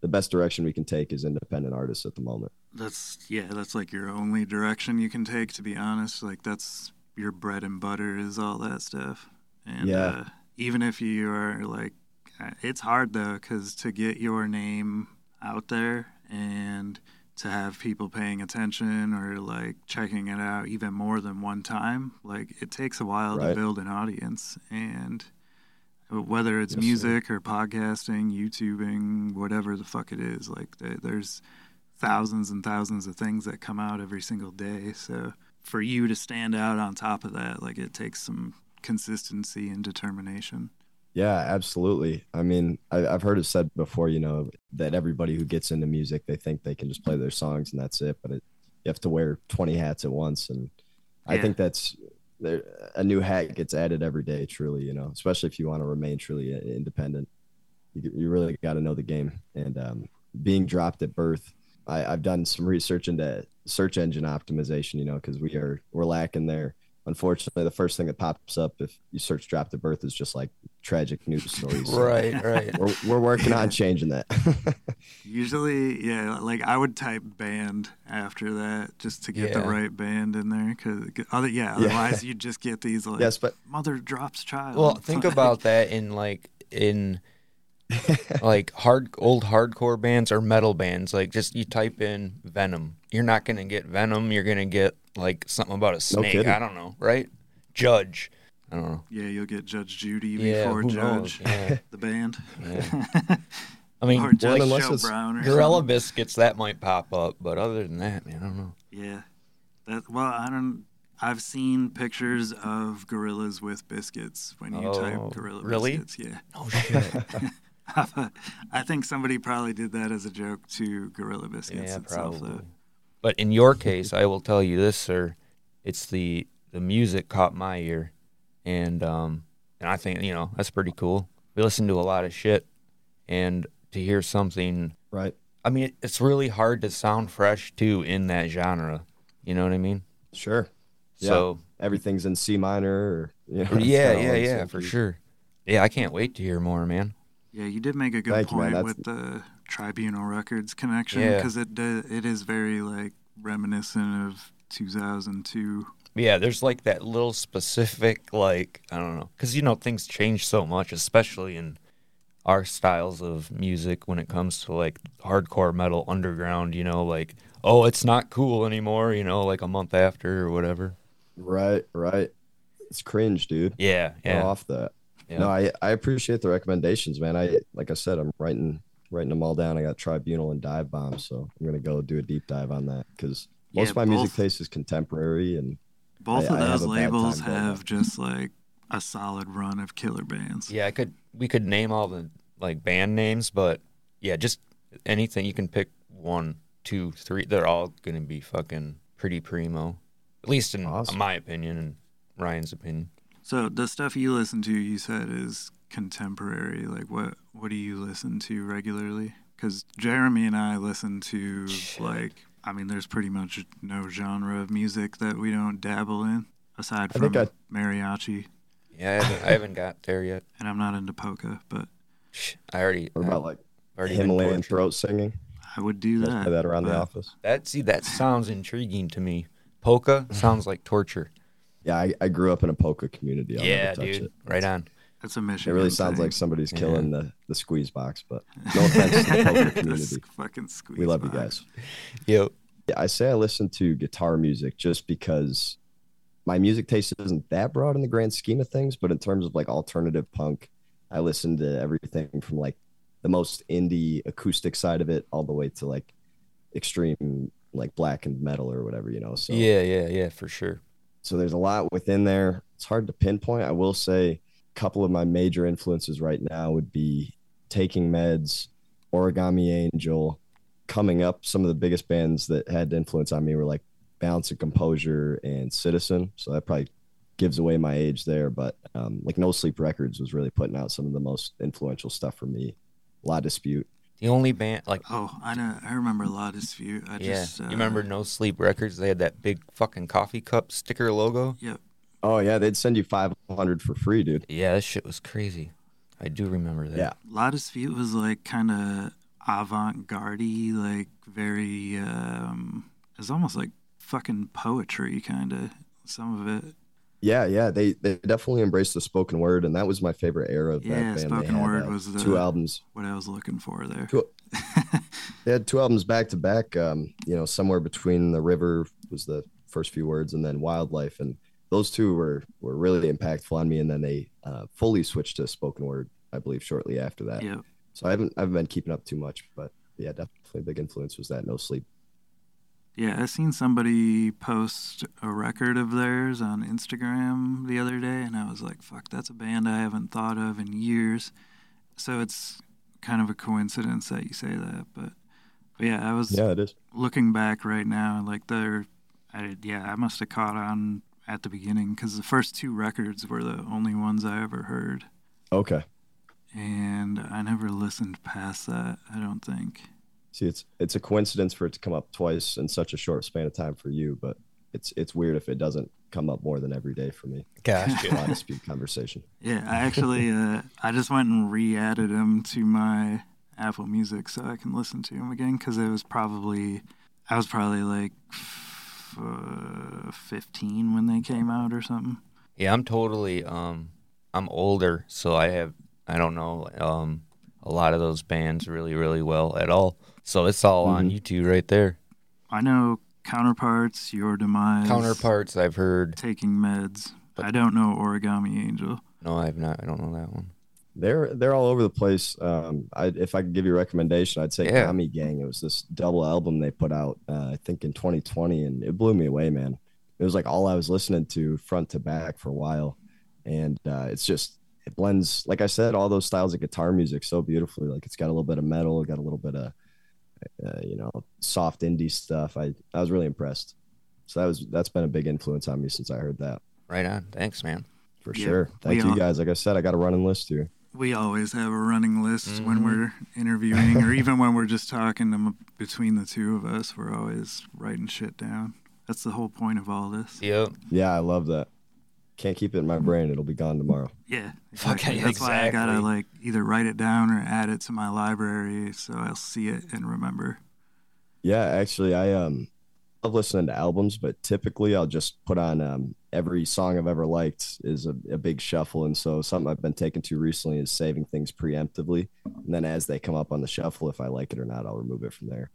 S3: the best direction we can take as independent artists at the moment
S1: That's yeah, that's like your only direction you can take to be honest. Like that's your bread and butter is all that stuff. And
S3: Yeah.
S1: uh, even if you are like uh, it's hard though cuz to get your name out there and to have people paying attention or like checking it out even more than one time, like it takes a while to build an audience and whether it's
S3: Yes, sir.
S1: music or podcasting, YouTubing, whatever the fuck it is, like there's thousands and thousands of things that come out every single day. So for you to stand out on top of that, like it takes some consistency and determination.
S3: Yeah absolutely. I mean I, i've heard it said before you know that everybody who gets into music they think they can just play their songs and that's it but it, you have to wear 20 hats at once and i think that's a new hat gets added every day truly you know especially if you want to remain truly independent. You, you really got to know the game and um, being dropped at birth I, i've done some research into search engine optimization, you know, because we are we're lacking there. Unfortunately, the first thing that pops up if you search "Dropped at Birth" is just like tragic news stories. So
S2: Right, right.
S3: We're we're working on changing that.
S1: Usually, yeah, like I would type band after that just to get the right band in there. Cause other, yeah, otherwise you'd just get these like
S3: yes, but
S1: mother drops child.
S2: Well, think about that in like in like hard old hardcore bands or metal bands. Like just you type in Venom, you're not gonna get Venom. You're gonna get like something about a snake.
S3: kidding.
S2: I don't know, right? Judge. I don't know.
S1: yeah, you'll get Judge Judy
S2: Yeah,
S1: before Judge?
S2: Yeah,
S1: the band.
S2: yeah. I mean,
S1: or
S2: like
S1: Judge
S3: unless
S1: Joe
S3: it's
S1: Brown or
S2: Gorilla
S1: something.
S2: Biscuits that might pop up, but other than that, man, I don't know.
S1: Yeah, that well, I don't. I've seen pictures of gorillas with biscuits when you
S2: Oh,
S1: type gorilla
S2: really?
S1: biscuits. Yeah.
S2: Oh shit.
S1: I think somebody probably did that as a joke to Gorilla Biscuits
S2: yeah,
S1: itself.
S2: probably.
S1: Though.
S2: But in your case, I will tell you this, sir. It's the the music caught my ear, and um, and I think you know that's pretty cool. We listen to a lot of shit, and to hear something,
S3: right,
S2: I mean, it's really hard to sound fresh too in that genre. You know what I mean?
S3: sure. Yeah.
S2: So
S3: Everything's in C minor, or you know,
S2: yeah, yeah, yeah, for sure. Yeah, I can't wait to hear more, man.
S1: Yeah, you did make a good
S3: Thank
S1: point
S3: That's-
S1: with the Tribunal Records connection
S2: Yeah.
S1: because it do, it is very like reminiscent of 2002.
S2: Yeah, there's like that little specific, like, I don't know. Because, you know, things change so much, especially in our styles of music when it comes to like hardcore metal underground, you know, like, oh, it's not cool anymore, you know, like a month after or whatever.
S3: Right, right. It's cringe, dude.
S2: Yeah,
S3: Go
S2: yeah.
S3: off that.
S2: Yeah.
S3: No, I I appreciate the recommendations, man. I like I said, I'm writing writing them all down. I got Tribunal and Dive Bomb, so I'm gonna go do a deep dive on that because most
S1: Yeah,
S3: of my music taste is contemporary and
S1: Both
S3: I-
S1: of
S3: I have
S1: those labels
S3: time going
S1: have just like a solid run of killer bands.
S2: Yeah, I could, we could name all the like band names, but yeah, just anything. You can pick one, two, three. They're all going to be fucking pretty primo, at least in
S3: Awesome.
S2: my opinion and Ryan's opinion.
S1: So the stuff you listen to, you said is contemporary. Like what what do you listen to regularly? Because Jeremy and I listen to
S2: Shit.
S1: like I mean, there's pretty much no genre of music that we don't dabble in aside
S3: I
S1: from
S3: think
S1: mariachi.
S2: Yeah, I haven't, I haven't got there yet.
S1: And I'm not into polka, but
S2: I already.
S3: what about like
S2: I've already
S3: Himalayan throat singing?
S1: I would do that.
S3: play that around the office.
S2: That see, that sounds intriguing to me. Polka sounds like torture.
S3: Yeah, I, I grew up in a polka community. I'll
S2: yeah,
S3: touch
S2: dude.
S3: It.
S2: Right on.
S1: That's a mission.
S3: It
S1: Michigan.
S3: really sounds
S1: thing.
S3: like somebody's
S2: Yeah.
S3: killing the, the squeeze box, but no offense to the polka
S1: This
S3: community.
S1: fucking squeeze
S3: We love you guys.
S2: Yo.
S3: Yeah, I say I listen to guitar music just because my music taste isn't that broad in the grand scheme of things, but in terms of like alternative punk, I listen to everything from like the most indie acoustic side of it all the way to like extreme like black and metal or whatever, you know. So
S2: Yeah, yeah, yeah, for sure.
S3: So there's a lot within there. It's hard to pinpoint. I will say a couple of my major influences right now would be Taking Meds, Origami Angel. Coming up, some of the biggest bands that had influence on me were like Balance and Composure and Citizen. So that probably gives away my age there. But um, like No Sleep Records was really putting out some of the most influential stuff for me. La Dispute.
S2: The only band, like,
S1: Oh, I know. I remember La Dispute. I
S2: yeah,
S1: just uh,
S2: you remember No Sleep Records? They had that big fucking coffee cup sticker logo.
S1: Yep.
S3: Oh yeah, they'd send you 500 for free, dude.
S2: Yeah, that shit was crazy. I do remember that.
S3: Yeah.
S1: La Dispute was like kind of avant-garde like very. um It was almost like fucking poetry, kind of. Some of it.
S3: Yeah, yeah, they they definitely embraced the spoken word, and that was my favorite era of
S1: Yeah,
S3: that band.
S1: Spoken
S3: had,
S1: word
S3: uh,
S1: was the-
S3: two albums.
S1: What I was looking for there.
S3: Cool. They had two albums back to back. Um, you know, somewhere between the river was the first few words, and then wildlife, and those two were were really impactful on me. And then they uh, fully switched to spoken word, I believe, shortly after that.
S1: Yeah.
S3: So I haven't I haven't been keeping up too much, but yeah, definitely a big influence was that No Sleep.
S1: Yeah, I seen somebody post a record of theirs on Instagram the other day, and I was like, "Fuck, that's a band I haven't thought of in years." So it's kind of a coincidence that you say that, but, but yeah, I was
S3: Yeah, it is.
S1: looking back right now, like they're, I, yeah, I must have caught on at the beginning because the first two records were the only ones I ever heard,
S3: Okay.
S1: and I never listened past that. I don't think.
S3: See, it's it's a coincidence for it to come up twice in such a short span of time for you, but it's it's weird if it doesn't come up more than every day for me.
S2: Gosh.
S3: A lot of speed conversation.
S1: Yeah, I actually, uh, I just went and re-added him to my Apple Music so I can listen to him again because it was probably, I was probably like f- uh, 15 when they came out or something.
S2: Yeah, I'm totally um I'm older, so I have I don't know um a lot of those bands really really well at all. So it's all on
S3: Mhm.
S2: YouTube right there.
S1: I know Counterparts, Your Demise,
S2: Counterparts I've heard.
S1: Taking Meds.
S2: But-
S1: I don't know Origami Angel.
S2: No, I've not. I don't know that one.
S3: They're they're all over the place. Um, I, if I could give you a recommendation, I'd say
S2: Yeah.
S3: Gami Gang. It was this double album they put out, uh, I think in 2020, and it blew me away, man. It was like all I was listening to front to back for a while, and uh, it's just it blends, like I said, all those styles of guitar music so beautifully. Like it's got a little bit of metal, it got a little bit of uh, you know soft indie stuff. I I was really impressed. So that was that's been a big influence on me since I heard that
S2: Right on. Thanks, man.
S3: for
S1: Yeah,
S3: sure. Thank you
S1: all-
S3: guys. Like I said, I got a running list here.
S1: We always have a running list when
S2: Mhm.
S1: we're interviewing, or even when we're just talking them between the two of us. We're always writing shit down. That's the whole point of all this.
S2: Yep.
S3: Yeah, I love that. Can't keep it in my brain. It'll be gone tomorrow.
S1: Yeah, exactly.
S2: yeah,
S1: That's why I gotta like either write it down or add it to my library so I'll see it and remember.
S3: Yeah, actually, I um love listening to albums, but typically I'll just put on um every song I've ever liked is a, a big shuffle, and so something I've been taken to recently is saving things preemptively, and then as they come up on the shuffle, if I like it or not, I'll remove it from there.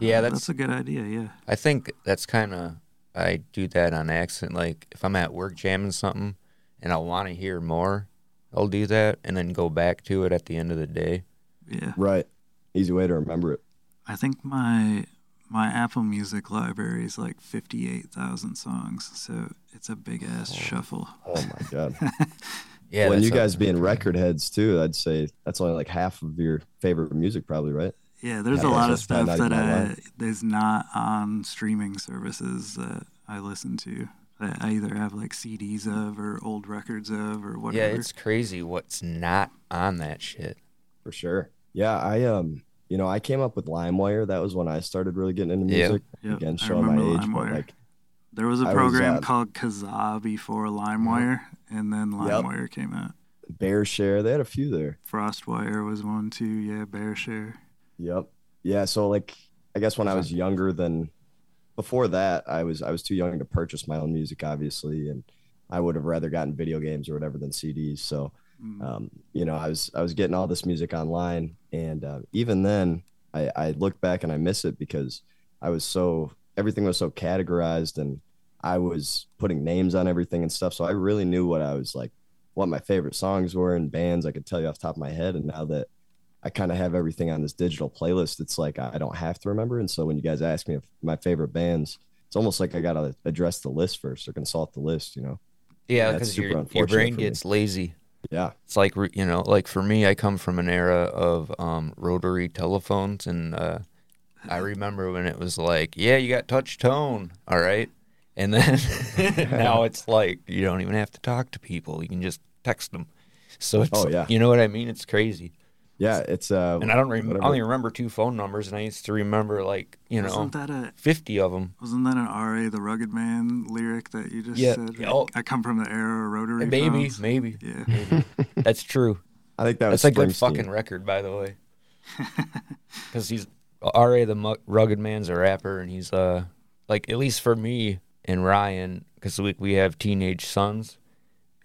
S2: Yeah,
S1: Uh,
S2: that's-
S1: that's a good idea. Yeah,
S2: I think that's kind of I do that on accident. Like if I'm at work jamming something and I want to hear more, I'll do that and then go back to it at the end of the day.
S1: yeah.
S3: Right, easy way to remember it.
S1: I think my my Apple Music library is like fifty eight thousand songs, so it's a big ass
S2: Oh.
S1: shuffle.
S3: Oh my god!
S2: Yeah.
S3: when you guys being record heads too, I'd say that's only like half of your favorite music, probably, right?
S1: Yeah, there's
S3: Yeah,
S1: a lot of stuff
S3: not
S1: that
S3: even
S1: I,
S3: online.
S1: is not on streaming services that I listen to. That I either have like CDs of or old records of or whatever.
S2: Yeah, it's crazy what's not on that shit.
S3: For sure. Yeah, I um, you know, I came up with LimeWire. That was when I started really getting into
S2: Yeah.
S3: music.
S1: Yep,
S3: Again,
S1: I
S3: showing my
S1: remember
S3: age, but
S1: LimeWire.
S3: like
S1: there was a
S3: I was,
S1: program
S3: uh,
S1: called Kazaa before LimeWire, and then
S3: Yep.
S1: LimeWire came out.
S3: BearShare, they had a few there.
S1: FrostWire was one too. Yeah, BearShare.
S3: Yep. Yeah. So like, I guess when I was younger than before that, I was I was too young to purchase my own music, obviously, and I would have rather gotten video games or whatever than CDs. So,
S1: Mm.
S3: um, you know, I was I was getting all this music online, and uh, even then, I, I look back and I miss it because I was so everything was so categorized, and I was putting names on everything and stuff. So I really knew what I was like, what my favorite songs were and bands. I could tell you off the top of my head, and now that I kind of have everything on this digital playlist. It's like I don't have to remember. And so when you guys ask me if my favorite bands, it's almost like I got to address the list first or consult the list, you know?
S2: Yeah, because your your brain gets lazy.
S3: Yeah.
S2: It's like you know, like for me, I come from an era of um, rotary telephones, and uh, I remember when it was like, yeah, you got touch tone, all right, and then now it's like you don't even have to talk to people; you can just text them. So it's,
S3: Oh, yeah.
S2: you know what I mean? It's crazy,
S3: Yeah. It's, uh,
S2: and I don't rem- I
S3: whatever.
S2: only remember two phone numbers, and I used to remember like you know
S1: Wasn't that a
S2: fifty of them.
S1: wasn't that an R.A. the Rugged Man lyric that you just
S2: Yeah,
S1: said?
S2: yeah, oh.
S1: I come from the era of rotary.
S2: Maybe,
S1: phones.
S2: maybe
S1: Yeah.
S2: that's true.
S3: I think that was
S2: That's a good fucking record, by the way. Because he's R.A. the Mu- Rugged Man's a rapper, and he's uh like at least for me and Ryan, because we we have teenage sons.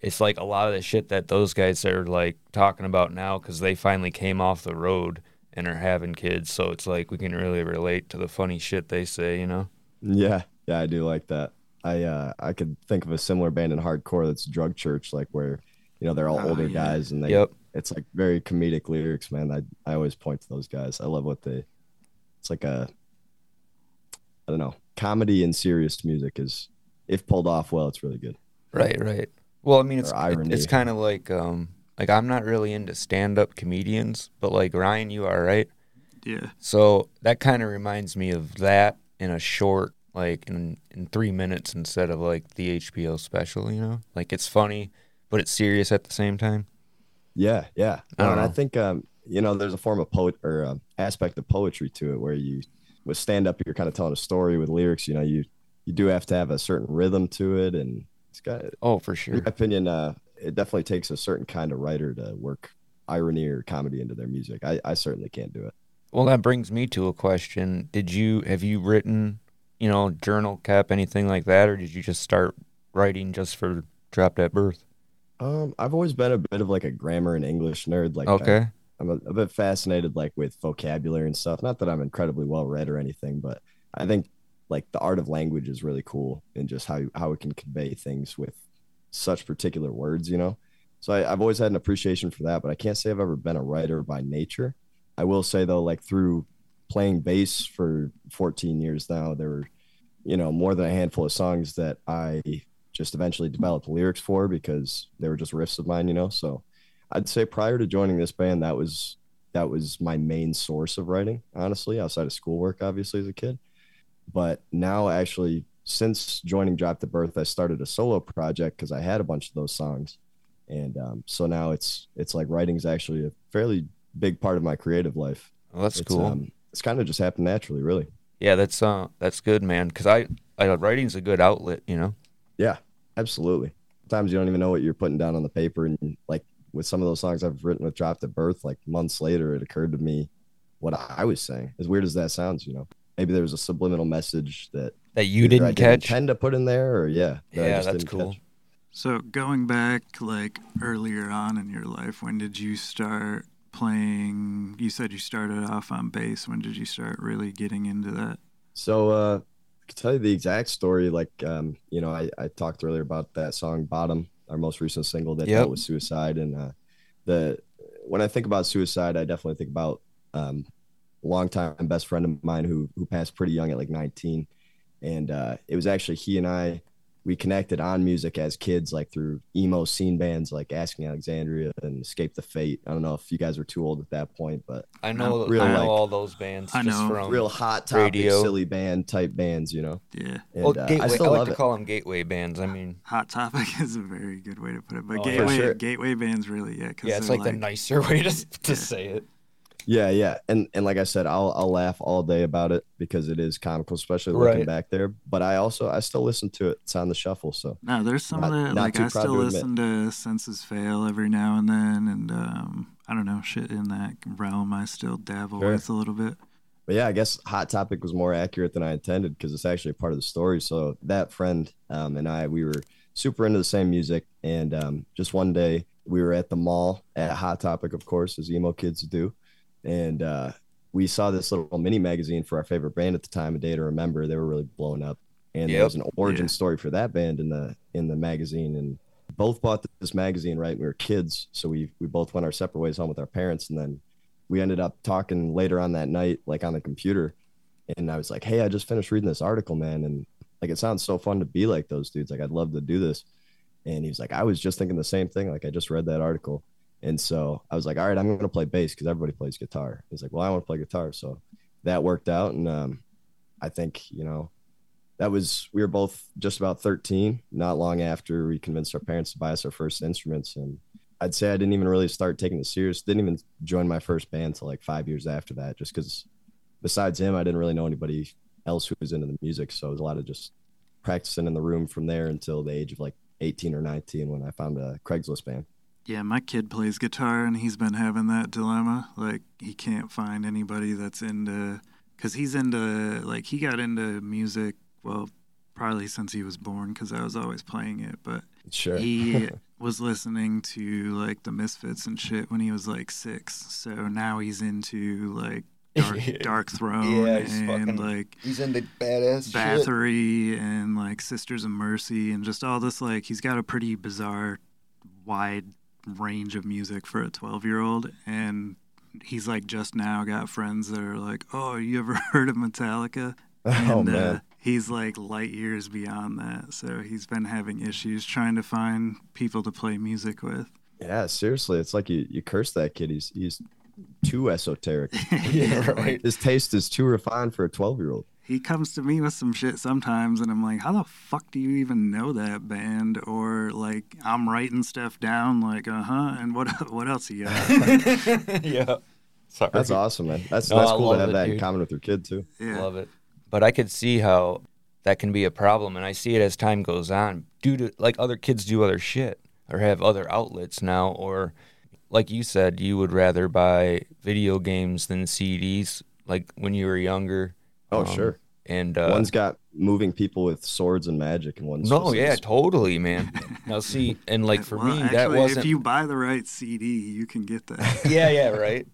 S2: It's like a lot of the shit that those guys are like talking about now, because they finally came off the road and are having kids. So it's like we can really relate to the funny shit they say, you know?
S3: Yeah. Yeah. I do like that. I, uh, I could think of a similar band in hardcore that's Drug Church, like where, you know, they're all
S1: Oh,
S3: older
S1: yeah.
S3: guys and they,
S2: Yep.
S3: it's like very comedic lyrics, man. I, I always point to those guys. I love what they, it's like a, I don't know, comedy and serious music is, if pulled off well, it's really good.
S2: Right, right. Well, I mean, it's it- it's kind of like um like I'm not really into stand up comedians, but like Ryan, you are right.
S1: Yeah.
S2: So that kind of reminds me of that in a short, like in in three minutes instead of like the HBO special. You know, like it's funny, but it's serious at the same time.
S3: Yeah, yeah.
S2: I
S3: No,
S2: don't
S3: and I think um, you know, there's a form of poet or uh, aspect of poetry to it where you, with stand up, you're kind of telling a story with lyrics. You know, you you do have to have a certain rhythm to it, and it's got.
S2: Oh, for sure.
S3: In my opinion, uh, it definitely takes a certain kind of writer to work irony or comedy into their music. I, I certainly can't do it.
S2: Well, that brings me to a question. Did you have you written, you know, journal cap anything like that, or did you just start writing just for Dropped at Birth?
S3: Um, I've always been a bit of like a grammar and English nerd. Like, I-
S2: Okay.
S3: I'm a, a bit fascinated like with vocabulary and stuff. Not that I'm incredibly well read or anything, but I think like the art of language is really cool and just how how it can convey things with such particular words, you know. So I, I've always had an appreciation for that, but I can't say I've ever been a writer by nature. I will say though, like through playing bass for 14 years now, there were, you know, more than a handful of songs that I just eventually developed lyrics for because they were just riffs of mine, you know. So I'd say prior to joining this band, that was that was my main source of writing, honestly, outside of schoolwork, obviously, as a kid. But now, actually, since joining Dropped at Birth, I started a solo project because I had a bunch of those songs, and um, so now it's it's like writing's actually a fairly big part of my creative life.
S2: Well, that's
S3: it's,
S2: cool.
S3: Um, it's kind of just happened naturally, really.
S2: yeah, that's uh, that's good, man. Cause I, I writing's a good outlet, you know.
S3: Yeah, absolutely. Sometimes you don't even know what you're putting down on the paper, and like with some of those songs I've written with Dropped at Birth, like months later, it occurred to me what I was saying. As weird as that sounds, you know, maybe there was a subliminal message that
S2: That you
S3: either I
S2: didn't catch.
S3: intend to put in there, or yeah, that I
S2: Yeah,
S3: just
S2: that's
S3: didn't
S2: cool.
S3: catch.
S1: So going back like earlier on in your life, when did you start playing? You said you started off on bass. When did you start really getting into that?
S3: So uh, I can tell you the exact story. Like, um, you know, I, I talked earlier about that song "Bottom," our most recent single that
S2: Yep.
S3: dealt with suicide, and uh, the when I think about suicide, I definitely think about um, a longtime best friend of mine who who passed pretty young at like 19, and uh, it was actually he and I we connected on music as kids, like through emo scene bands like Asking Alexandria and Escape the Fate. I don't know if you guys were too old at that point, but
S2: I know,
S3: real,
S2: I know
S3: like-
S2: all those bands.
S1: I
S2: just
S1: know.
S2: from
S3: real hot topic,
S2: radio.
S3: silly band type bands, you know.
S1: Yeah.
S3: And,
S2: well,
S3: uh,
S2: gateway.
S3: I
S2: I,
S3: still
S2: like
S3: love
S2: to
S3: it.
S2: call them gateway bands. I mean,
S1: Hot Topic is a very good way to put it. But
S2: Oh,
S1: gateway
S3: sure.
S1: gateway bands really yeah. 'cause
S2: yeah, it's
S1: they're
S2: like, the nicer way to to say it.
S3: Yeah, yeah, and and like I said, I'll I'll laugh all day about it because it is comical, especially looking
S2: Right.
S3: back there. But I also I still listen to it. It's on the shuffle, so
S1: No, there's some
S3: Not-
S1: of that. Like I still
S3: to
S1: listen to Senses Fail every now and then, and um, I don't know shit in that realm. I still dabble
S3: Sure.
S1: with a little bit.
S3: but yeah, I guess Hot Topic was more accurate than I intended because it's actually a part of the story. So that friend um, and I, we were super into the same music, and um, just one day we were at the mall at Hot Topic, of course, as emo kids do, and uh, we saw this little mini magazine for our favorite band at the time, A Day to Remember. They were really blowing up, and there was an origin
S1: Yeah.
S3: story for that band in the in the magazine, and both bought this magazine right we were kids. So we we both went our separate ways home with our parents, and then we ended up talking later on that night, like on the computer. And I was like, "Hey, I just finished reading this article, man, and like it sounds so fun to be like those dudes. Like I'd love to do this." And he was like, "I was just thinking the same thing. Like I just read that article." And so I was like, "All right, I'm going to play bass because everybody plays guitar." He's like, "Well, I want to play guitar." So that worked out, and um, I think you know that was we were both just about 13 not long after we convinced our parents to buy us our first instruments and i'd say i didn't even really start taking it serious didn't even join my first band till like five years after that just because besides him i didn't really know anybody else who was into the music so it was a lot of just practicing in the room from there until the age of like 18 or 19 when i found a craigslist band
S1: Yeah, my kid plays guitar and he's been having that dilemma. Like he can't find anybody that's into cuz he's into like he got into music well probably since he was born cuz I was always playing it, but
S3: sure
S1: he was listening to like the Misfits and shit when he was like 6. So now he's into like Dark, Darkthrone
S2: Yeah,
S1: and
S2: fucking
S1: like
S2: He's in the badass
S1: Bathory and like Sisters of Mercy and just all this like he's got a pretty bizarre wide range of music for a 12 year old and he's like just now got friends that are like oh you ever heard of Metallica? And
S3: oh
S1: uh,
S3: man.
S1: he's like light years beyond that so he's been having issues trying to find people to play music with.
S3: Yeah seriously it's like you, you curse that kid he's he's too esoteric.
S2: Yeah, right.
S3: his taste is too refined for a 12 year old
S1: he comes to me with some shit sometimes and I'm like, how the fuck do you even know that band? Or like I'm writing stuff down like, uh huh, and what what else you got?
S2: yeah. Sorry.
S3: That's awesome, man. That's
S2: No,
S3: that's
S2: I
S3: cool to have
S2: it,
S3: that in common with your kid too.
S1: Yeah.
S2: Love it. But I could see how that can be a problem, and I see it as time goes on, due to like other kids do other shit or have other outlets now, or like you said, you would rather buy video games than CDs, like when you were younger.
S3: Oh,
S2: Um,
S3: sure.
S2: And uh,
S3: one's got moving people with swords and magic, and one's
S2: no, yeah,
S3: this-
S2: totally, man. Now see, and like for
S1: Well,
S2: me,
S1: actually,
S2: that wasn't.
S1: If you buy the right CD, you can get that.
S2: yeah, yeah, right.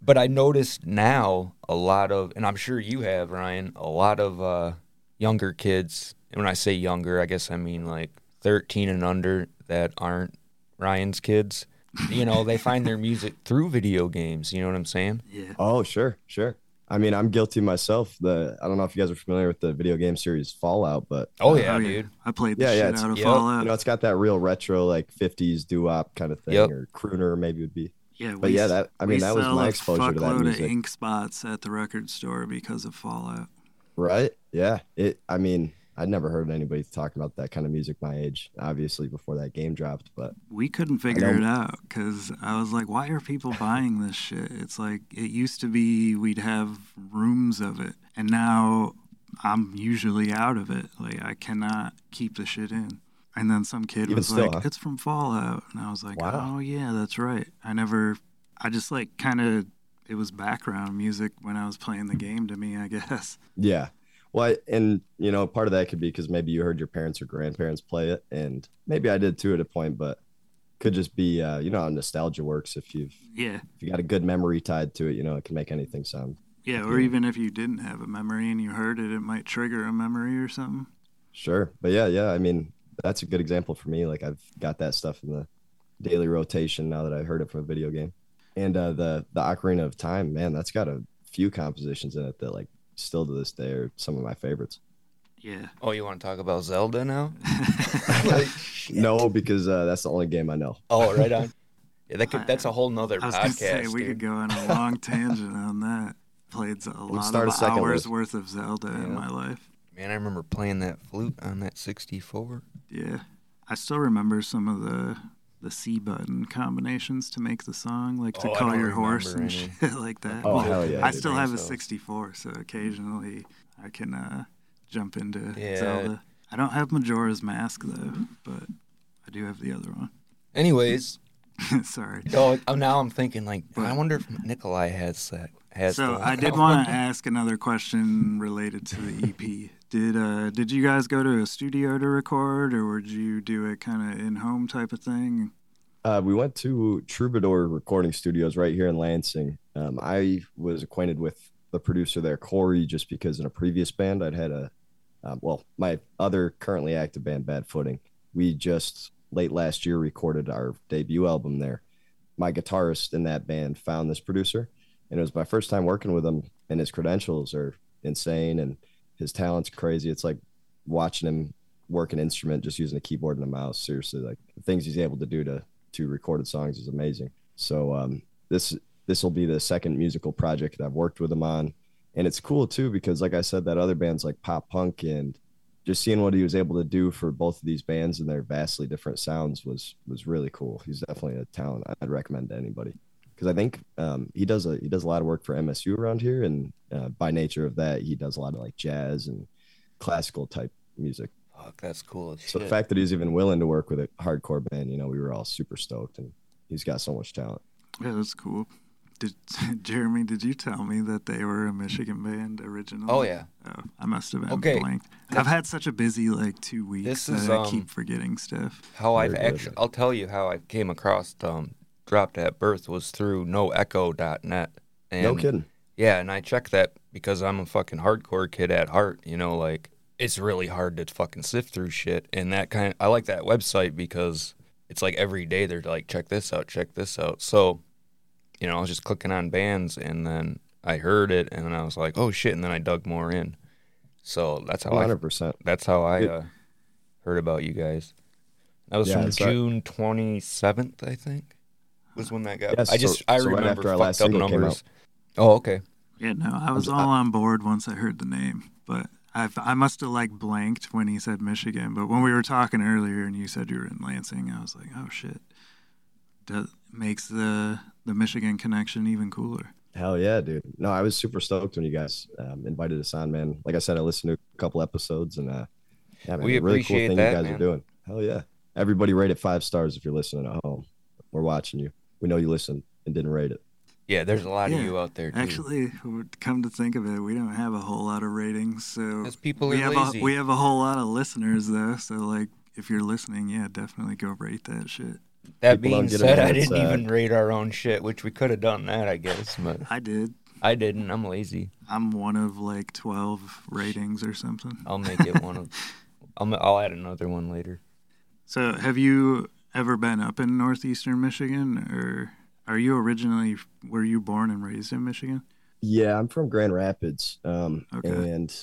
S2: But I noticed now a lot of, and I'm sure you have, Ryan, a lot of uh, younger kids. And when I say younger, I guess I mean like 13 and under that aren't Ryan's kids. You know, they find their music through video games. You know what I'm saying?
S1: yeah.
S3: Oh, sure, sure. I mean, I'm guilty myself. The I don't know if you guys are familiar with the video game series Fallout, but
S2: Oh
S3: uh,
S2: yeah, dude.
S1: I played the
S3: Yeah, yeah,
S1: shit
S3: it's-
S1: out of
S2: Yep.
S1: Fallout.
S3: you know, it's got that real retro like 50s doo-wop kind of thing,
S2: Yep.
S3: or crooner maybe would be.
S1: yeah,
S3: But
S1: we
S3: yeah, that I mean that was
S1: sell
S3: my
S1: a
S3: exposure to that
S1: fuckload of Ink Spots at the record store because of Fallout.
S3: Right? Yeah. It. I mean, I'd never heard anybody talking about that kind of music my age. Obviously, before that game dropped, but
S1: We couldn't figure it out because I was like, why are people buying this shit? It's like it used to be we'd have rooms of it, and now I'm usually out of it. Like I cannot keep the shit in. And then some kid
S3: Even
S1: was
S3: still,
S1: like,
S3: huh?
S1: "It's from Fallout," and I was like,
S3: Wow.
S1: "Oh yeah, that's right." I never, I just like kind of, it was background music when I was playing the game to me, I guess.
S3: yeah. Well, I, and you know, part of that could be because maybe you heard your parents or grandparents play it, and maybe I did too at a point, but could just be uh, you know how nostalgia works. If you've
S1: Yeah,
S3: if you got a good memory tied to it, you know, it can make anything sound
S1: yeah. Or
S3: Yeah.
S1: even if you didn't have a memory and you heard it, it might trigger a memory or something.
S3: Sure. But yeah, yeah. I mean, that's a good example for me. Like I've got that stuff in the daily rotation now that I heard it from a video game. And uh, the the Ocarina of Time, man, that's got a few compositions in it that like still to this day are some of my favorites.
S1: Yeah.
S2: Oh, you want to talk about Zelda now?
S3: No, because uh, that's the only game I know.
S2: Oh, right on. Yeah, that could, that's a whole nother
S1: I was gonna
S2: podcast.
S1: say we
S2: dude.
S1: could go on a long tangent on that. Played a lot
S3: start
S1: of
S3: a
S1: hours
S3: list.
S1: worth of Zelda in my life.
S2: Man, I remember playing that flute on that 64.
S1: Yeah, I still remember some of the the C button combinations to make the song, like to
S2: Oh,
S1: call your horse and
S2: any.
S1: shit like that.
S3: Oh,
S1: But
S3: hell yeah,
S1: I still have a 64, so occasionally I can uh, jump into
S2: Yeah.
S1: Zelda. I don't have Majora's Mask though, but I do have the other one.
S2: Anyways,
S1: Sorry.
S2: oh, oh, now I'm thinking like, I wonder if Nikolai has that. Has
S1: So I did want to ask another question related to the EP. Did uh did you guys go to a studio to record, or would you do it kind of in home type of thing?
S3: Uh, we went to Troubadour Recording Studios right here in Lansing. Um, I was acquainted with the producer there, Corey, just because in a previous band I'd had a, um, well, my other currently active band, Bad Footing. We just late last year recorded our debut album there. My guitarist in that band found this producer, and it was my first time working with him. And his credentials are insane, and his talent's crazy. It's like watching him work an instrument just using a keyboard and a mouse. Seriously, like the things he's able to do to to recorded songs is amazing. So um, this this will be the second musical project that I've worked with him on, and it's cool too because, like I said, that other bands like pop punk and just seeing what he was able to do for both of these bands and their vastly different sounds was was really cool. He's definitely a talent I'd recommend to anybody because I think um, he does a he does a lot of work for MSU around here, and uh, by nature of that, he does a lot of like jazz and classical type music.
S2: Fuck, that's cool. As
S3: So the fact that he's even willing to work with a hardcore band, you know, we were all super stoked, and he's got so much talent.
S1: Yeah, that's cool. Did Jeremy? Did you tell me that they were a Michigan band originally?
S2: Oh yeah.
S1: Oh, I must have been
S2: Okay.
S1: blanked. I've had such a busy like two weeks
S2: This
S1: that
S2: is,
S1: I
S2: um,
S1: keep forgetting stuff.
S2: How I've actually, I'll tell you how I came across um, Dropped at Birth was through noecho.net. And
S3: no kidding.
S2: Yeah, and I checked that because I'm a fucking hardcore kid at heart. You know, like it's really hard to fucking sift through shit. And that kind, I like that website because it's like every day they're like, check this out, check this out. So, you know, I was just clicking on bands, and then I heard it, and then I was like, oh shit, and then I dug more in. So that's how
S3: hundred percent.
S2: that's how I uh, heard about you guys. That was
S3: Yeah,
S2: from June twenty seventh, I think. Was when that got.
S3: Yeah,
S2: I
S3: so-
S2: just I
S3: so right
S2: remember
S3: after our last
S2: up
S3: single came
S2: numbers. Oh, okay.
S1: Yeah, no, I was all on board once I heard the name, but I I must have like blanked when he said Michigan. But when we were talking earlier and you said you were in Lansing, I was like, oh shit, that makes the the Michigan connection even cooler.
S3: Hell yeah, dude. No, I was super stoked when you guys um, invited us on, man. Like I said, I listened to a couple episodes and uh, yeah, man,
S2: We
S3: a really cool thing
S2: that,
S3: you guys
S2: man.
S3: are doing. Hell yeah. Everybody rate it five stars if you're listening at home. We're watching you. We know you listened and didn't rate it.
S2: Yeah, there's a lot
S1: Yeah,
S2: of you out there too.
S1: Actually, come to think of it, we don't have a whole lot of ratings, so
S2: Because people
S1: we
S2: are
S1: have
S2: lazy.
S1: a, we have a whole lot of listeners though. So like, if you're listening, yeah, definitely go rate that shit.
S2: that
S3: people
S2: being said. I didn't even rate our own shit, which we could have done that, I guess, but
S1: I did.
S2: I didn't. I'm lazy.
S1: I'm one of like 12 ratings or something.
S2: I'll make it one of. I'll I'll add another one later.
S1: So, have you ever been up in northeastern Michigan, or are you originally were you born and raised in Michigan?
S3: Yeah, I'm from Grand Rapids. Um,
S1: Okay.
S3: and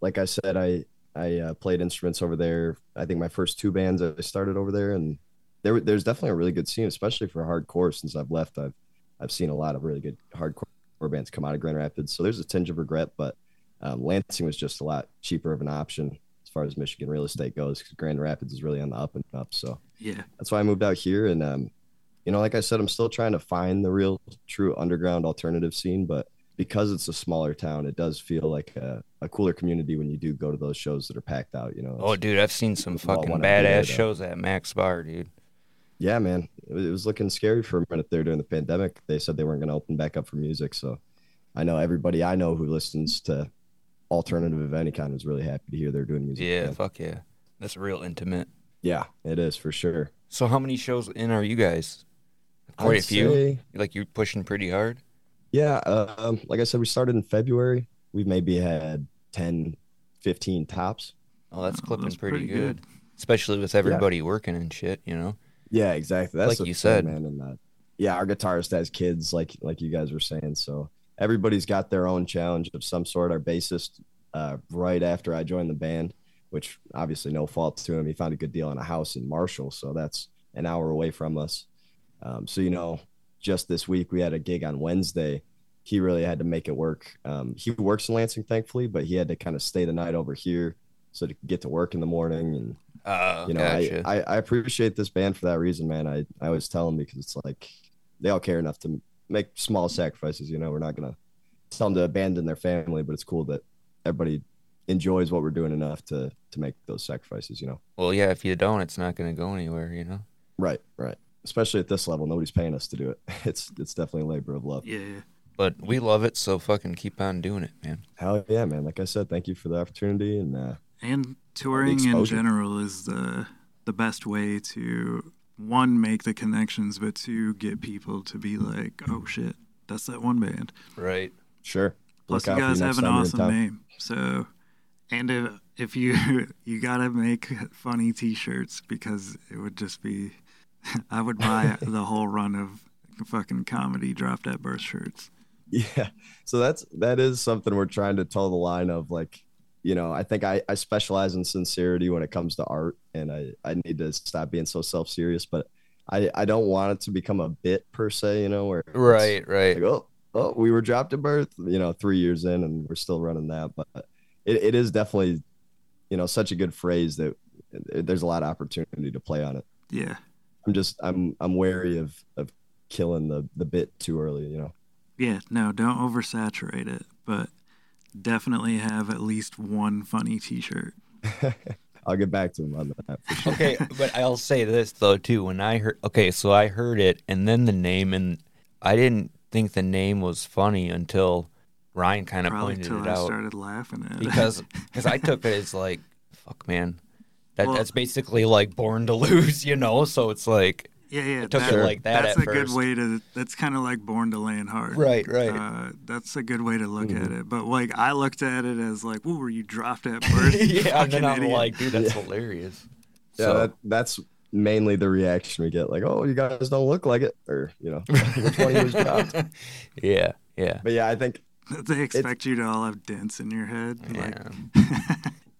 S3: like I said, I I uh, played instruments over there. I think my first two bands I started over there, and there there's definitely a really good scene, especially for hardcore. Since I've left, I've I've seen a lot of really good hardcore bands come out of Grand Rapids. So there's a tinge of regret, but um, Lansing was just a lot cheaper of an option as far as Michigan real estate goes because Grand Rapids is really on the up and up. So
S1: Yeah,
S3: that's why I moved out here. And um, you know, like I said, I'm still trying to find the real, true underground alternative scene. But because it's a smaller town, it does feel like a, a cooler community when you do go to those shows that are packed out. You know,
S2: Oh, dude, I've seen some fucking
S3: wanna there
S2: badass shows at Mac's Bar, dude.
S3: yeah, man, it was, it was looking scary for a minute there during the pandemic. They said they weren't going to open back up for music. So I know everybody I know who listens to alternative of any kind was really happy to hear they're doing music.
S2: Yeah,
S3: again.
S2: fuck yeah. That's real intimate.
S3: yeah, it is for sure.
S2: So, how many shows in are you guys? Quite
S3: I'd
S2: a few.
S3: say-
S2: Like you're pushing pretty hard.
S3: Yeah, um, like I said, we started in February. We've maybe had 10, 15 tops.
S2: Oh, that's
S1: Oh,
S2: clipping
S1: that's
S2: pretty,
S1: pretty
S2: good.
S1: good.
S2: Especially with everybody working and shit, you know.
S3: Yeah, exactly. That's
S2: Like you
S3: thing,
S2: said.
S3: man. And uh, yeah, our guitarist has kids, like like you guys were saying. So everybody's got their own challenge of some sort. Our bassist, uh, right after I joined the band, which obviously no fault to him, he found a good deal on a house in Marshall, so that's an hour away from us. Um, so you know, just this week we had a gig on Wednesday. He really had to make it work. Um, he works in Lansing, thankfully, but he had to kind of stay the night over here so to get to work in the morning and
S2: Uh,
S3: you know
S2: gotcha.
S3: I, I i appreciate this band for that reason man i i always tell them because it's like they all care enough to make small sacrifices you know we're not gonna tell them to abandon their family but it's cool that everybody enjoys what we're doing enough to to make those sacrifices you know
S2: well, yeah. If you don't, it's not gonna go anywhere, you know.
S3: right right especially at this level nobody's paying us to do it it's it's definitely a labor of love
S1: yeah, yeah.
S2: But we love it, so fucking keep on doing it, man.
S3: hell yeah man like i said thank you for the opportunity and uh
S1: And touring in general is the the best way to one make the connections, but two get people to be like, oh shit, that's that one band.
S2: Right.
S3: sure
S1: Plus,
S3: Look
S1: you guys
S3: next
S1: have an
S3: time you're in
S1: awesome name. So, and if if you you gotta make funny T-shirts because it would just be, I would buy the whole run of fucking comedy Dropped at Birth shirts.
S3: Yeah. So that's that is something we're trying to toe the line of like, you know, I think I, I specialize in sincerity when it comes to art and I, I need to stop being so self serious, but I, I don't want it to become a bit per se, you know, where
S2: Right. Right.
S3: like, oh, oh, we were dropped at birth, you know, three years in and we're still running that. But it, it is definitely, you know, such a good phrase that eh, there's a lot of opportunity to play on it.
S1: Yeah,
S3: I'm just I'm I'm wary of of killing the the bit too early, you know.
S1: yeah. No, don't oversaturate it, but definitely have at least one funny T-shirt.
S3: I'll get back to him on that. For sure.
S2: okay, but I'll say this though too. When I heard, okay, so I heard it, and then the name, and I didn't think the name was funny until Ryan kind of
S1: Probably
S2: pointed
S1: till
S2: it
S1: I
S2: out
S1: started laughing at it.
S2: because because I took it as like, fuck, man, that
S1: Well-
S2: that's basically like born to lose, you know. So it's like,
S1: yeah, yeah.
S2: I took
S1: that-
S2: it like that
S1: That's
S2: at
S1: a good way to. That's kind of like Born to Land Hard.
S2: Right, right.
S1: Uh, that's a good way to look
S3: Mhm.
S1: at it. But like I looked at it as like, "Whoa, were you dropped at birth?"
S2: yeah, and then I'm
S1: idiot."
S2: like, dude, that's
S3: Yeah.
S2: hilarious.
S3: Yeah,
S2: So-
S3: that, that's mainly the reaction we get. Like, oh, you guys don't look like it, or you know, which one of you was dropped.
S2: yeah, yeah,
S3: But yeah, I think,
S1: they expect you to all have dents in your head.
S2: yeah.
S1: Like,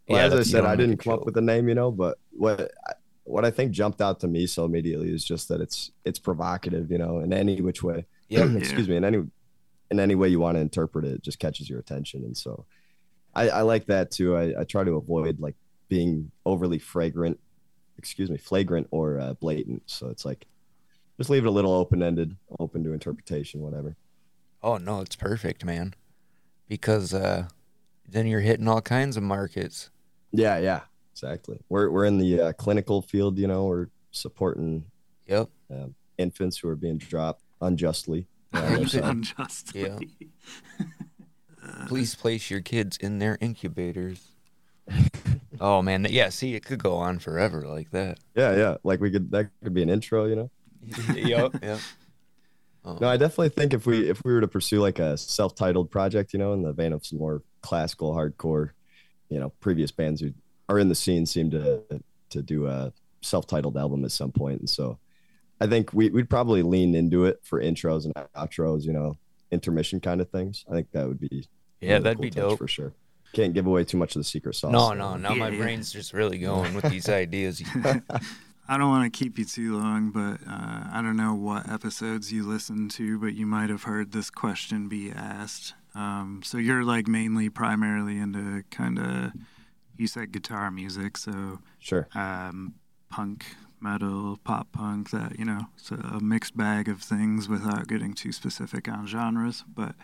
S3: well,
S2: Yeah,
S3: as I said, I didn't come up with the name, you know. But what I- what I think jumped out to me so immediately is just that it's it's provocative, you know, in any which way.
S2: Yep.
S3: Excuse me, in any in any way you want to interpret it, it just catches your attention, and so I, I like that too. I, I try to avoid like being overly fragrant, excuse me, flagrant or uh, blatant. So it's like just leave it a little open ended, open to interpretation, whatever.
S2: Oh no, it's perfect, man. Because uh, then you're hitting all kinds of markets.
S3: Yeah, yeah, exactly. We're we're in the uh, clinical field. You know, we're supporting
S2: Yep.
S3: um, infants who are being dropped unjustly.
S2: Yeah, you
S3: so-
S2: could-
S1: Unjustly.
S2: Yeah. Please place your kids in their incubators. oh man, yeah. See, it could go on forever like that.
S3: yeah, yeah. Like we could that could be an intro. You know.
S2: yep. Yep. Oh,
S3: No, I definitely think if we if we were to pursue like a self-titled project, you know, in the vein of some more classical hardcore, you know, previous bands who are in the scene seem to to do a self-titled album at some point, and so I think we we'd probably lean into it for intros and outros, you know, intermission kind of things. I think that would be
S2: yeah,
S3: really
S2: that'd
S3: cool
S2: be
S3: touch
S2: dope.
S3: for sure. Can't give away too much of the secret sauce.
S2: No,
S3: so-
S2: no. Now my brain's just really going with these ideas.
S1: I don't want to keep you too long, but uh, I don't know what episodes you listened to, but you might have heard this question be asked. Um, so you're like mainly primarily into kind of, you said guitar music, so
S3: Sure.
S1: um, punk, metal, pop punk, that, you know, it's a mixed bag of things without getting too specific on genres. But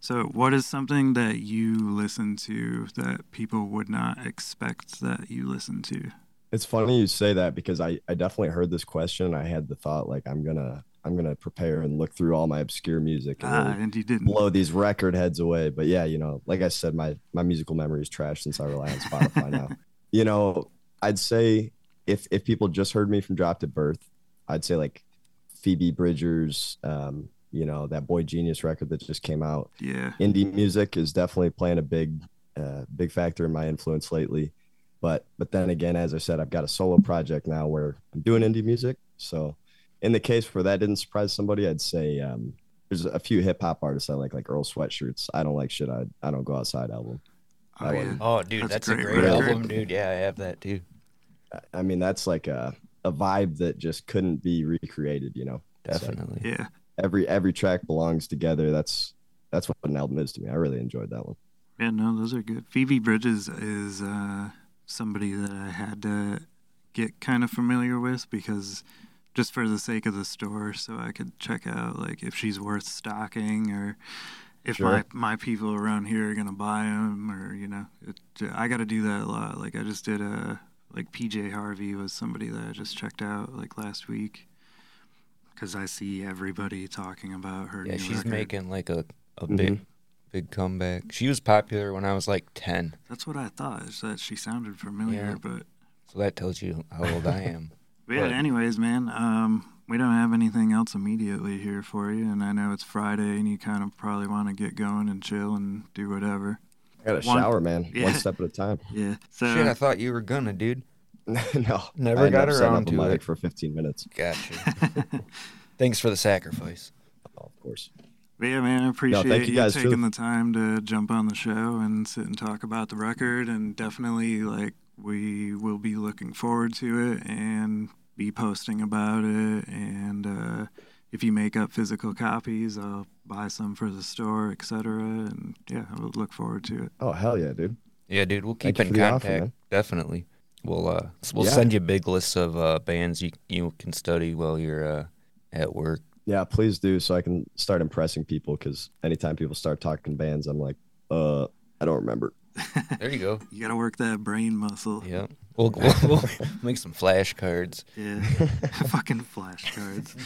S1: so, what is something that you listen to that people would not expect that you listen to?
S3: It's funny you say that because I, I definitely heard this question I had the thought like I'm gonna I'm gonna prepare and look through all my obscure music and
S1: Ah,
S3: really
S1: and you didn't.
S3: blow these record heads away. But yeah, you know, like I said, my my musical memory is trash since I rely on Spotify now. You know, I'd say if if people just heard me from Dropped at Birth, I'd say like Phoebe Bridgers, um, you know, that Boy Genius record that just came out.
S1: Yeah.
S3: Indie music is definitely playing a big uh, big factor in my influence lately. But but then again, as I said, I've got a solo project now where I'm doing indie music. So in the case where that didn't surprise somebody, I'd say um, there's a few hip hop artists I like, like Earl Sweatshirts. I don't like shit. I I don't go outside album.
S1: Oh,
S3: That
S1: yeah.
S3: one.
S2: Oh, dude,
S1: That's
S2: that's,
S1: a
S2: a
S1: great
S2: great, album, dude. Yeah, I have that too.
S3: I- I mean, that's like a a vibe that just couldn't be recreated. You know, It's like
S2: Definitely.
S1: Yeah.
S3: every every track belongs together. That's that's what an album is to me. I really enjoyed that one.
S1: Yeah, no, those are good. Phoebe Bridgers is uh, somebody that I had to get kind of familiar with because just for the sake of the store, so I could check out like if she's worth stocking or if
S3: Sure.
S1: my my people around here are gonna buy them or you know, it, I got to do that a lot. Like I just did a like PJ Harvey was somebody that I just checked out like last week because I see everybody talking about her.
S2: Yeah,
S1: new
S2: she's
S1: record.
S2: making like a, a
S3: Mhm.
S2: big big comeback. She was popular when I was like ten,
S1: That's what I thought. Is that she sounded familiar,
S2: Yeah.
S1: but
S2: so that tells you how old I am.
S1: But yeah,
S2: But-
S1: anyways, man, um, we don't have anything else immediately here for you, and I know it's Friday, and you kind of probably want to get going and chill and do whatever.
S3: I got a
S1: One-
S3: shower, man.
S1: yeah.
S3: One step at a time.
S1: Yeah. So
S2: Shit, I thought you were gonna, dude.
S3: no,
S2: Never
S3: I ended
S2: got
S3: up setting
S2: around to
S3: mic
S2: it.
S3: for 15 minutes.
S2: Gotcha. Thanks for the sacrifice.
S3: Oh, of course.
S1: But yeah, man, I appreciate
S3: thank you
S1: you,
S3: guys,
S1: taking
S3: too.
S1: the time to jump on the show and sit and talk about the record, and definitely like we will be looking forward to it and be posting about it. And uh, if you make up physical copies, I'll buy some for the store, etc. And yeah, I would look forward to it.
S3: Oh, hell yeah, dude.
S2: Yeah, dude, we'll keep
S3: you
S2: in
S3: for the offer,
S2: contact. Definitely. We'll uh we'll
S3: Yeah.
S2: send you big lists of uh bands you you can study while you're uh at work.
S3: Yeah, please do so I can start impressing people because anytime people start talking bands, I'm like, uh, I don't remember.
S2: There you go.
S1: You got to work that brain muscle.
S2: Yeah. We'll, we'll, we'll make some flashcards.
S1: Yeah. Fucking flashcards.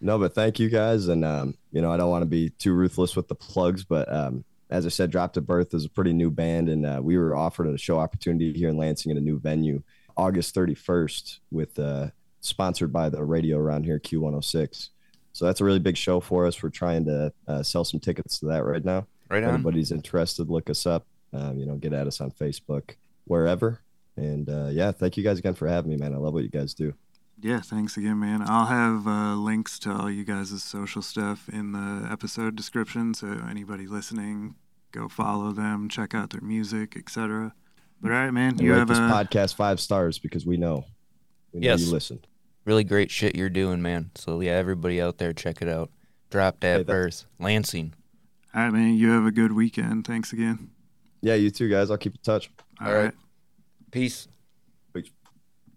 S3: No, but thank you guys. And, um, you know, I don't want to be too ruthless with the plugs, but um, as I said, Dropped at Birth is a pretty new band. And uh, we were offered a show opportunity here in Lansing at a new venue August 31st with uh, sponsored by the radio around here, Q106. So that's a really big show for us. We're trying to uh, sell some tickets to that right now.
S2: Right
S3: If anybody's interested, look us up. Um, you know, get at us on Facebook, wherever. And uh, yeah, thank you guys again for having me, man. I love what you guys do.
S1: Yeah, thanks again, man. I'll have uh, links to all you guys' social stuff in the episode description. So anybody listening, go follow them, check out their music, etc. But all right, man,
S3: And
S1: you
S3: rate
S1: have
S3: this
S1: a
S3: podcast five stars because we know, we know
S2: Yes.
S3: you listen.
S2: Really great shit you're doing, man. So yeah, everybody out there, check it out. Dropped at
S3: Hey, that-
S2: birth, Lansing.
S1: all right, man. You have a good weekend. Thanks again.
S3: Yeah, you too, guys. I'll keep in touch.
S1: all
S2: All right.
S1: right.
S2: Peace.